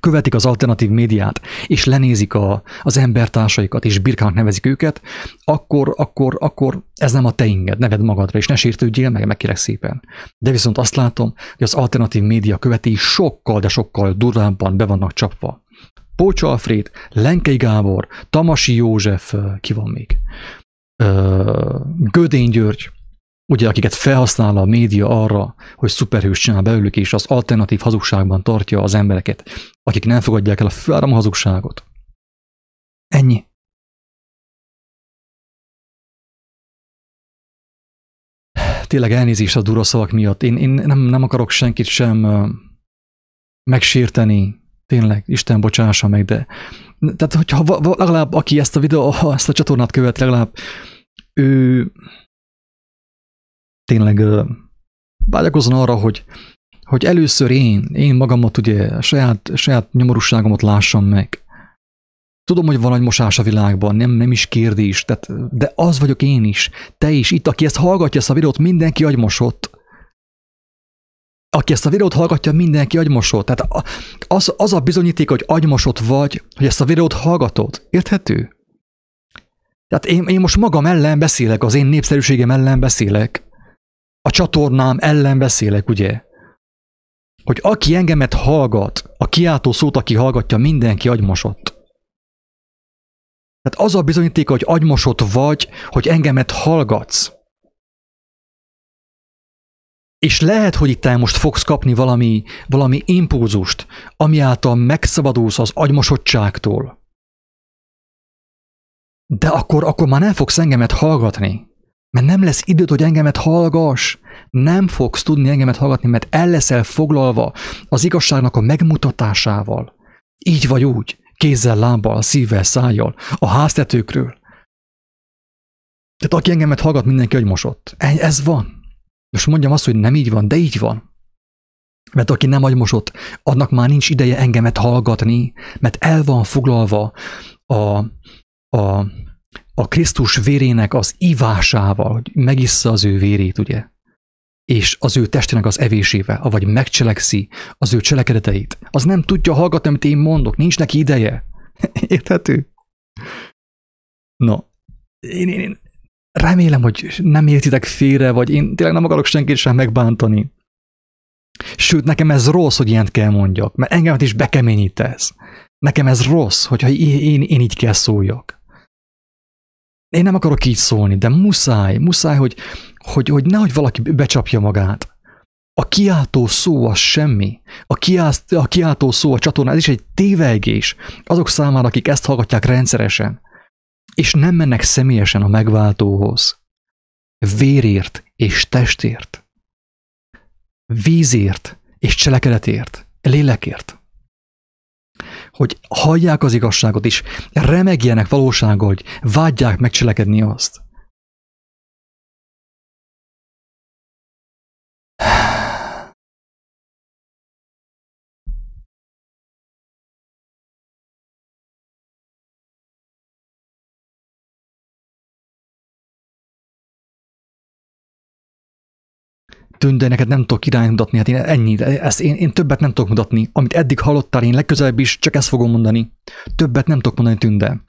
követik az alternatív médiát, és lenézik a, az embertársaikat, és birkának nevezik őket, akkor, akkor, akkor ez nem a te inged, neved magadra, és ne sértődjél meg, megkérek szépen. De viszont azt látom, hogy az alternatív média követői sokkal, de sokkal durvábban be vannak csapva. Pócs Alfred, Lenkei Gábor, Tamasi József, ki van még? Gödény György, ugye akiket felhasznál a média arra, hogy szuperhős csinál belőlük, és az alternatív hazugságban tartja az embereket, akik nem fogadják el a főáram hazugságot. Ennyi. Tényleg elnézést a dura szavak miatt. Én, én nem, nem akarok senkit sem megsérteni, tényleg, Isten bocsássa meg, de tehát, hogyha legalább aki ezt a videó, ezt a csatornát követ, legalább ő tényleg vágyakozzon arra, hogy, hogy először én, én magamat ugye, saját, saját nyomorúságomat lássam meg. Tudom, hogy van egy mosás a világban, nem, nem is kérdés, tehát, de az vagyok én is, te is, itt, aki ezt hallgatja, ezt a videót, mindenki agymosott. Aki ezt a videót hallgatja, mindenki agymosott. Tehát az, az a bizonyíték, hogy agymosott vagy, hogy ezt a videót hallgatod. Érthető? Tehát én, én most magam ellen beszélek, az én népszerűségem ellen beszélek a csatornám ellen beszélek, ugye? Hogy aki engemet hallgat, a kiáltó szót, aki hallgatja, mindenki agymosott. Tehát az a bizonyíték, hogy agymosott vagy, hogy engemet hallgatsz. És lehet, hogy itt most fogsz kapni valami, valami impulzust, ami által megszabadulsz az agymosottságtól. De akkor, akkor már nem fogsz engemet hallgatni. Mert nem lesz időd, hogy engemet hallgass. Nem fogsz tudni engemet hallgatni, mert el leszel foglalva az igazságnak a megmutatásával. Így vagy úgy, kézzel, lábbal, szívvel, szájjal, a háztetőkről. Tehát aki engemet hallgat, mindenki, hogy mosott. Ez van. Most mondjam azt, hogy nem így van, de így van. Mert aki nem agymosott, annak már nincs ideje engemet hallgatni, mert el van foglalva a, a a Krisztus vérének az ivásával, hogy megissza az ő vérét, ugye? És az ő testének az evésével, vagy megcselekszi az ő cselekedeteit, az nem tudja hallgatni, amit én mondok, nincs neki ideje. Érthető? No, én, én, én remélem, hogy nem értitek félre, vagy én tényleg nem akarok senkit sem megbántani. Sőt, nekem ez rossz, hogy ilyent kell mondjak, mert engemet is bekeményít ez. Nekem ez rossz, hogyha én, én, én így kell szóljak én nem akarok így szólni, de muszáj, muszáj, hogy, hogy, hogy nehogy valaki becsapja magát. A kiáltó szó az semmi. A, kiált, a kiáltó szó a csatornán, ez is egy tévegés azok számára, akik ezt hallgatják rendszeresen, és nem mennek személyesen a megváltóhoz. Vérért és testért. Vízért és cselekedetért. Lélekért hogy hallják az igazságot is, remegjenek valósággal, hogy vágyják megcselekedni azt. Tünde, neked nem tudok irányt mutatni, hát én ennyi, ezt én, én többet nem tudok mutatni. Amit eddig hallottál, én legközelebb is csak ezt fogom mondani. Többet nem tudok mondani, Tünde.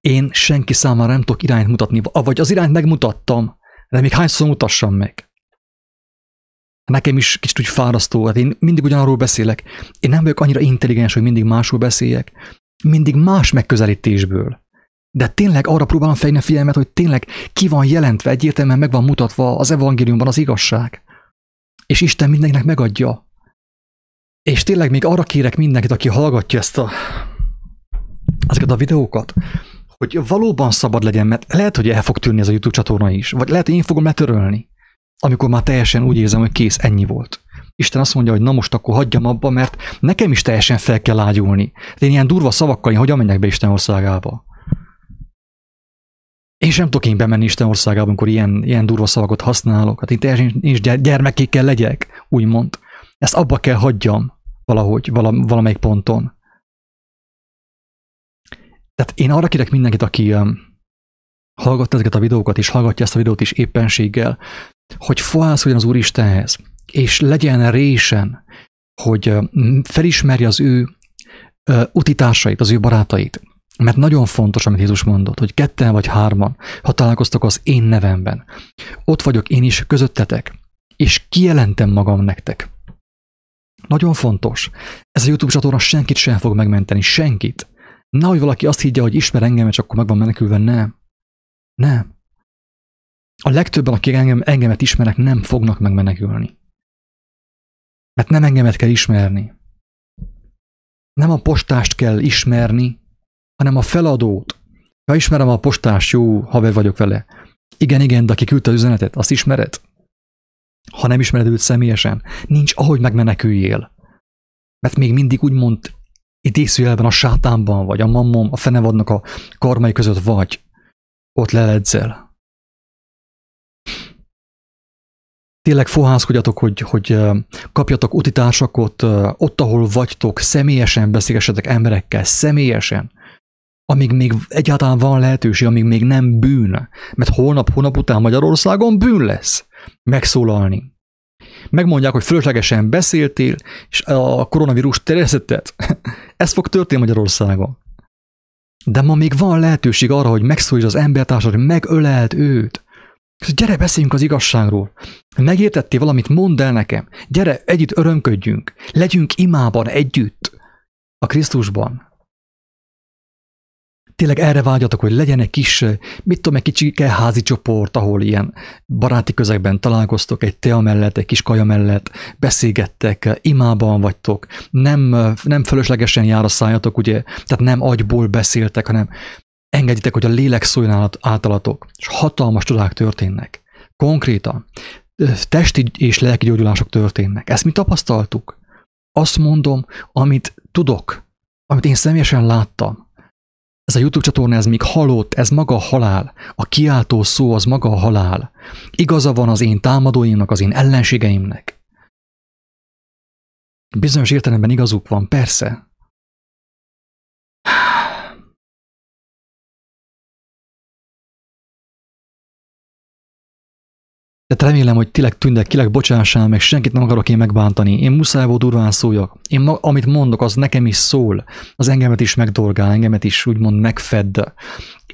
Én senki számára nem tudok irányt mutatni, vagy az irányt megmutattam, de még hányszor mutassam meg. Nekem is kicsit úgy fárasztó, hát én mindig ugyanarról beszélek. Én nem vagyok annyira intelligens, hogy mindig másról beszéljek. Mindig más megközelítésből de tényleg arra próbálom fejni a figyelmet, hogy tényleg ki van jelentve, egyértelműen meg van mutatva az evangéliumban az igazság. És Isten mindenkinek megadja. És tényleg még arra kérek mindenkit, aki hallgatja ezt a, ezeket a videókat, hogy valóban szabad legyen, mert lehet, hogy el fog tűnni ez a YouTube csatorna is, vagy lehet, hogy én fogom letörölni, amikor már teljesen úgy érzem, hogy kész, ennyi volt. Isten azt mondja, hogy na most akkor hagyjam abba, mert nekem is teljesen fel kell ágyulni. De én ilyen durva szavakkal, én hogyan menjek be Isten országába? Én sem tudok én bemenni Isten országában, amikor ilyen, ilyen durva szavakat használok. Hát én teljesen is gyermekékkel legyek, úgymond. Ezt abba kell hagyjam valahogy, vala, valamelyik ponton. Tehát én arra kérek mindenkit, aki um, hallgatta ezeket a videókat, és hallgatja ezt a videót is éppenséggel, hogy fohászkodjon az Úristenhez, és legyen résen, hogy um, felismerje az ő uh, utitársait, az ő barátait. Mert nagyon fontos, amit Jézus mondott, hogy ketten vagy hárman, ha találkoztok az én nevemben, ott vagyok én is közöttetek, és kijelentem magam nektek. Nagyon fontos. Ez a YouTube csatorna senkit sem fog megmenteni, senkit. Nehogy valaki azt higgye, hogy ismer engem, és akkor meg van menekülve. Nem. Nem. A legtöbben, akik engem, engemet ismernek, nem fognak megmenekülni. Mert nem engemet kell ismerni. Nem a postást kell ismerni, hanem a feladót. Ha ismerem a postást, jó haver vagyok vele. Igen, igen, de aki küldte az üzenetet, azt ismered? Ha nem ismered őt személyesen, nincs ahogy megmeneküljél. Mert még mindig úgymond idézőjelben a sátánban vagy, a mammom, a fenevadnak a karmai között vagy. Ott leledzel. Tényleg fohászkodjatok, hogy, hogy kapjatok utitársakot ott, ahol vagytok, személyesen beszélgessetek emberekkel, személyesen amíg még egyáltalán van lehetőség, amíg még nem bűn. Mert holnap, hónap után Magyarországon bűn lesz megszólalni. Megmondják, hogy fölöslegesen beszéltél, és a koronavírus terjesztetted. Ez fog történni Magyarországon. De ma még van lehetőség arra, hogy megszólj az embertársad, hogy megölelt őt. Gyere, beszéljünk az igazságról. Megértettél valamit, mondd el nekem. Gyere, együtt örömködjünk. Legyünk imában együtt. A Krisztusban tényleg erre vágyatok, hogy legyen egy kis, mit tudom, egy kicsi házi csoport, ahol ilyen baráti közegben találkoztok, egy tea mellett, egy kis kaja mellett, beszélgettek, imában vagytok, nem, nem fölöslegesen jár a szájatok, ugye, tehát nem agyból beszéltek, hanem engedjitek, hogy a lélek szóljon általatok, és hatalmas csodák történnek. Konkrétan, testi és lelki gyógyulások történnek. Ezt mi tapasztaltuk. Azt mondom, amit tudok, amit én személyesen láttam, ez a YouTube csatorna, ez még halott, ez maga a halál. A kiáltó szó az maga a halál. Igaza van az én támadóimnak, az én ellenségeimnek. Bizonyos értelemben igazuk van, persze. Tehát remélem, hogy tényleg tündek, kileg bocsássál meg, senkit nem akarok én megbántani. Én muszáj volt durván szóljak. Én ma, amit mondok, az nekem is szól. Az engemet is megdolgál, engemet is úgymond megfed.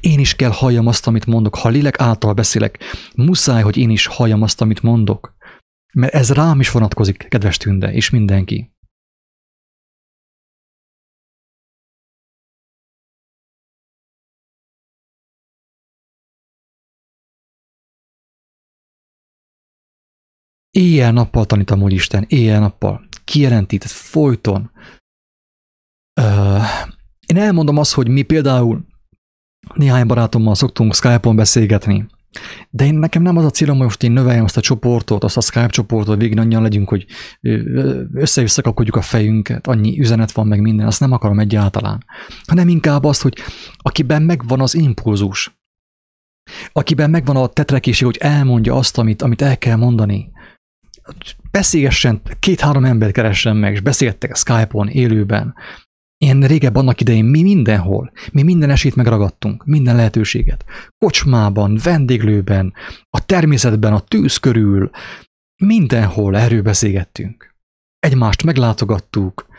Én is kell halljam azt, amit mondok. Ha lélek által beszélek, muszáj, hogy én is halljam azt, amit mondok. Mert ez rám is vonatkozik, kedves tünde, és mindenki. Éjjel-nappal tanítom, Isten, éjjel-nappal. Kijelenti, tehát folyton. Én elmondom azt, hogy mi például néhány barátommal szoktunk Skype-on beszélgetni, de én nekem nem az a célom, hogy most én növeljem azt a csoportot, azt a Skype csoportot, végig annyian legyünk, hogy össze a fejünket, annyi üzenet van meg minden, azt nem akarom egyáltalán. Hanem inkább azt, hogy akiben megvan az impulzus, akiben megvan a tetrekési, hogy elmondja azt, amit, amit el kell mondani, beszélgessen, két-három ember keressen meg, és beszélgettek Skype-on, élőben. Én régebb annak idején mi mindenhol, mi minden esélyt megragadtunk, minden lehetőséget. Kocsmában, vendéglőben, a természetben, a tűz körül, mindenhol erről beszélgettünk. Egymást meglátogattuk,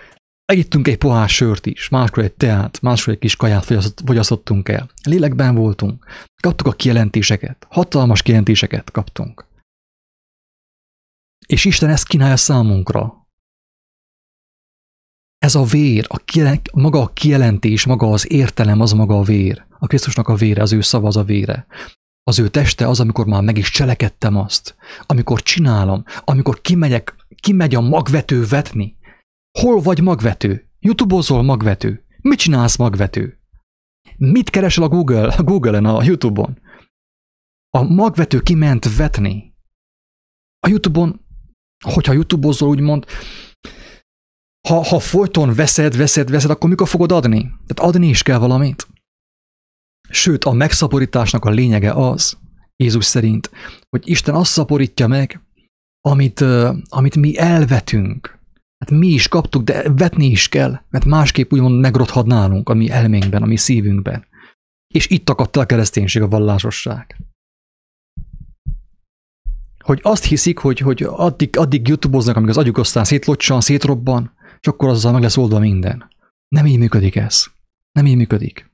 Együttünk egy pohár sört is, máskor egy teát, máskor egy kis kaját fogyasztottunk el. Lélekben voltunk. Kaptuk a kijelentéseket, hatalmas kijelentéseket kaptunk. És Isten ezt kínálja számunkra. Ez a vér, a kielen, maga a kijelentés, maga az értelem, az maga a vér. A Krisztusnak a vére, az ő szava az a vére. Az ő teste az, amikor már meg is cselekedtem azt. Amikor csinálom, amikor kimegyek, kimegy a magvető vetni. Hol vagy magvető? Youtube-ozol magvető. Mit csinálsz magvető? Mit keresel a Google, a Google-en, a Youtube-on? A magvető kiment vetni. A Youtube-on hogyha YouTube-ozol, úgymond, ha, ha folyton veszed, veszed, veszed, akkor mikor fogod adni? Tehát adni is kell valamit. Sőt, a megszaporításnak a lényege az, Jézus szerint, hogy Isten azt szaporítja meg, amit, amit mi elvetünk. Hát mi is kaptuk, de vetni is kell, mert másképp úgymond megrothat nálunk, a mi elménkben, a mi szívünkben. És itt akadt a kereszténység, a vallásosság. Hogy azt hiszik, hogy, hogy addig, addig youtuboznak, amíg az agyuk aztán szétlocsan, szétrobban, és akkor azzal meg lesz oldva minden. Nem így működik ez. Nem így működik.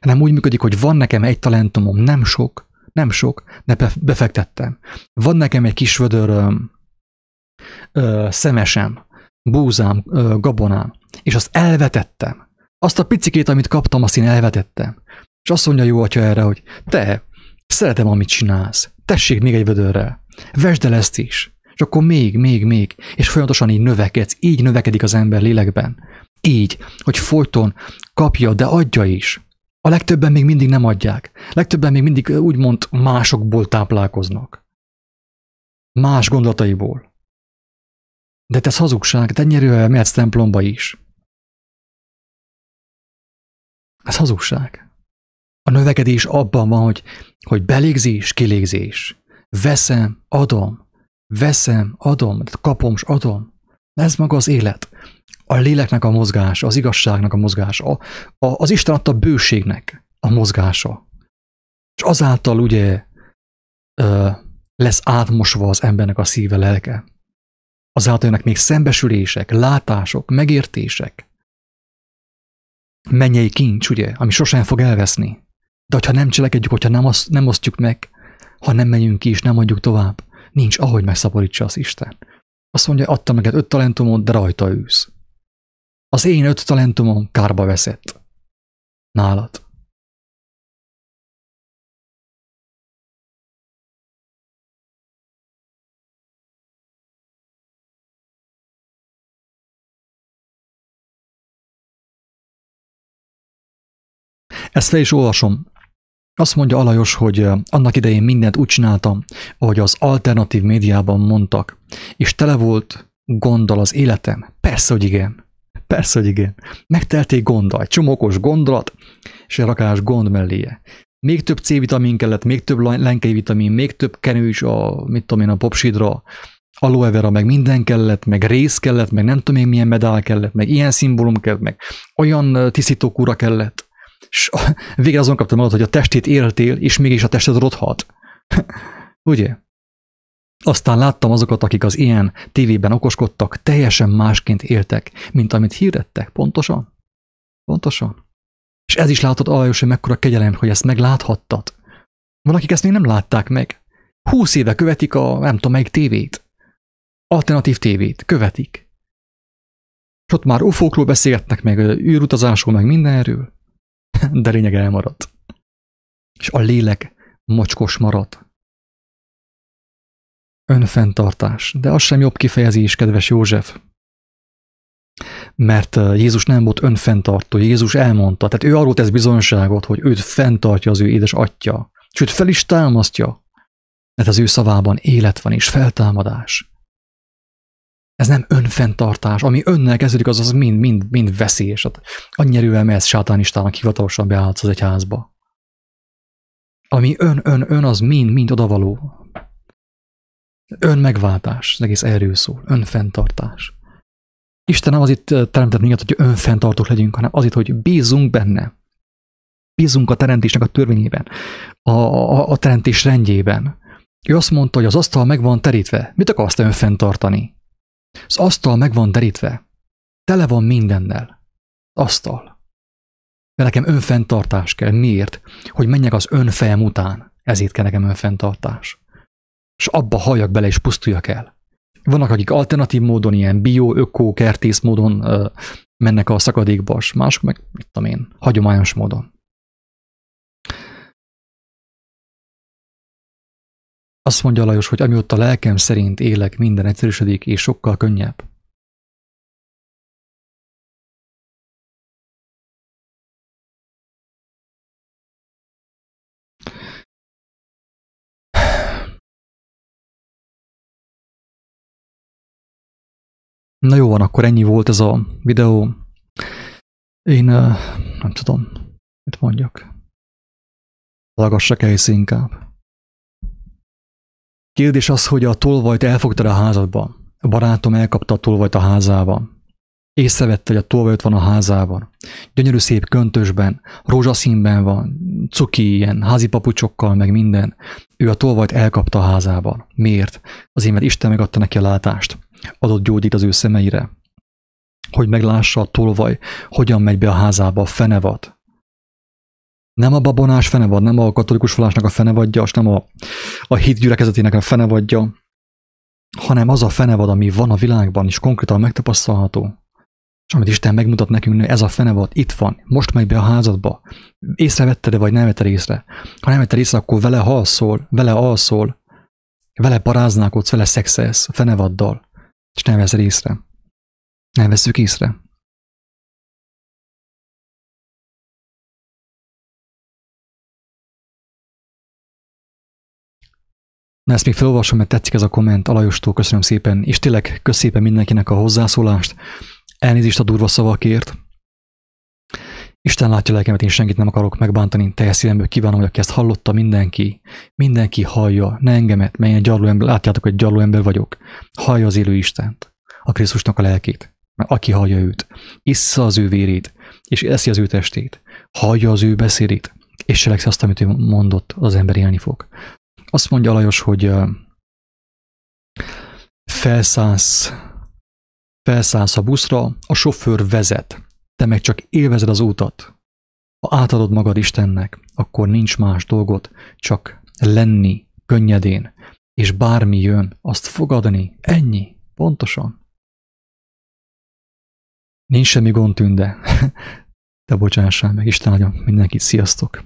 Nem úgy működik, hogy van nekem egy talentumom, nem sok, nem sok, de befektettem. Van nekem egy kis vödör ö, ö, szemesem, búzám, ö, gabonám, és azt elvetettem. Azt a picikét, amit kaptam, azt én elvetettem. És azt mondja jó atya erre, hogy te, szeretem, amit csinálsz. Tessék még egy vödörrel. Vesd el ezt is. És akkor még, még, még. És folyamatosan így növekedsz. Így növekedik az ember lélekben. Így, hogy folyton kapja, de adja is. A legtöbben még mindig nem adják. Legtöbben még mindig úgymond másokból táplálkoznak. Más gondolataiból. De ez hazugság, te nyerővel mehetsz templomba is. Ez hazugság. A növekedés abban van, hogy, hogy belégzés, kilégzés. Veszem, adom. Veszem, adom. Kapom, és adom. Ez maga az élet a léleknek a mozgása, az igazságnak a mozgása, a, az Isten adta bőségnek a mozgása. És azáltal ugye ö, lesz átmosva az embernek a szíve, lelke. Azáltal jönnek még szembesülések, látások, megértések. Mennyei kincs, ugye, ami sosem fog elveszni. De ha nem cselekedjük, hogyha nem, oszt, nem osztjuk meg, ha nem megyünk ki és nem adjuk tovább, nincs ahogy megszaporítsa az Isten. Azt mondja, adta neked öt talentumot, de rajta űsz. Az én öt talentumom kárba veszett. Nálad. Ezt fel is olvasom. Azt mondja Alajos, hogy annak idején mindent úgy csináltam, ahogy az alternatív médiában mondtak, és tele volt gondol az életem. Persze, hogy igen. Persze, hogy igen. Megtelték gondol, egy csomókos gondolat, és egy rakás gond melléje. Még több C-vitamin kellett, még több lenkei vitamin, még több kenős a, mit tudom én, a popsidra, aloe vera, meg minden kellett, meg rész kellett, meg nem tudom én milyen medál kellett, meg ilyen szimbólum kellett, meg olyan tisztítókúra kellett. És végre azon kaptam hogy a testét éltél, és mégis a tested rothat. Ugye? Aztán láttam azokat, akik az ilyen tévében okoskodtak, teljesen másként éltek, mint amit hirdettek. Pontosan? Pontosan. És ez is látod alajos, hogy mekkora kegyelem, hogy ezt megláthattad. Valakik ezt még nem látták meg. Húsz éve követik a nem tudom melyik tévét. Alternatív tévét. Követik. És ott már ufókról beszélgetnek, meg űrutazásról, meg mindenről. De lényeg elmaradt. És a lélek mocskos maradt. Önfenntartás. De az sem jobb kifejezés, kedves József. Mert Jézus nem volt önfenntartó, Jézus elmondta, tehát ő arról tesz bizonyságot, hogy őt fenntartja az ő édes atya, sőt fel is támasztja, mert az ő szavában élet van és feltámadás. Ez nem önfenntartás, ami önnel kezdődik, az az mind, mind, mind veszélyes. Hát annyi erővel mehetsz sátánistának hivatalosan beállsz az egyházba. Ami ön, ön, ön, az mind, mind odavaló. Önmegváltás, az egész erről szól, önfenntartás. Isten nem az itt teremtett minket, hogy önfenntartók legyünk, hanem az itt, hogy bízunk benne. Bízunk a teremtésnek a törvényében, a, a, a teremtés rendjében. Ő azt mondta, hogy az asztal meg van terítve. Mit akarsz te önfenntartani? Az asztal meg van terítve. Tele van mindennel. Asztal. Mert nekem önfenntartás kell. Miért? Hogy menjek az önfejem után. Ezért kell nekem önfenntartás és abba halljak bele, és pusztuljak el. Vannak, akik alternatív módon, ilyen bio, öko, kertész módon ö, mennek a szakadékba, és mások meg, mit tudom én, hagyományos módon. Azt mondja Lajos, hogy amióta lelkem szerint élek, minden egyszerűsödik, és sokkal könnyebb. Na jó van, akkor ennyi volt ez a videó. Én nem tudom, mit mondjak. Lagassa kész inkább. Kérdés az, hogy a tolvajt elfogtad a házadban. A barátom elkapta a tolvajt a házában. Észrevette, hogy a tolvaj van a házában. Gyönyörű szép köntösben, rózsaszínben van, cuki ilyen házi papucsokkal, meg minden. Ő a tolvajt elkapta a házában. Miért? Azért, mert Isten megadta neki a látást. Adott gyógyít az ő szemeire. Hogy meglássa a tolvaj, hogyan megy be a házába a fenevad. Nem a babonás fenevad, nem a katolikus vallásnak a fenevadja, és nem a, a hit gyülekezetének a fenevadja, hanem az a fenevad, ami van a világban, és konkrétan megtapasztalható. És amit Isten megmutat nekünk, hogy ez a fene volt, itt van, most megy be a házadba. Észrevetted vagy nem vetted észre? Ha nem vetted észre, akkor vele halszol, vele alszol, vele paráználkodsz, vele szexelsz fenevaddal, és nem veszed észre. Nem veszük észre. Na ezt még felolvasom, mert tetszik ez a komment Alajostól, köszönöm szépen, és tényleg köszönöm szépen mindenkinek a hozzászólást. Elnézést a durva szavakért. Isten látja lelkemet, én senkit nem akarok megbántani, teljes szívemből kívánom, hogy aki ezt hallotta, mindenki, mindenki hallja, ne engemet, mert egy gyarló ember, látjátok, hogy gyarló ember vagyok. Hallja az élő Istent, a Krisztusnak a lelkét, mert aki hallja őt, issza az ő vérét, és eszi az ő testét, hallja az ő beszédét, és cselekszi azt, amit ő mondott, az ember élni fog. Azt mondja Lajos, hogy felszállsz Felszállsz a buszra, a sofőr vezet, te meg csak élvezed az útat. Ha átadod magad Istennek, akkor nincs más dolgot, csak lenni könnyedén, és bármi jön, azt fogadni. Ennyi. Pontosan. Nincs semmi gond tünde. Te bocsássál meg, Isten nagyon mindenkit, sziasztok!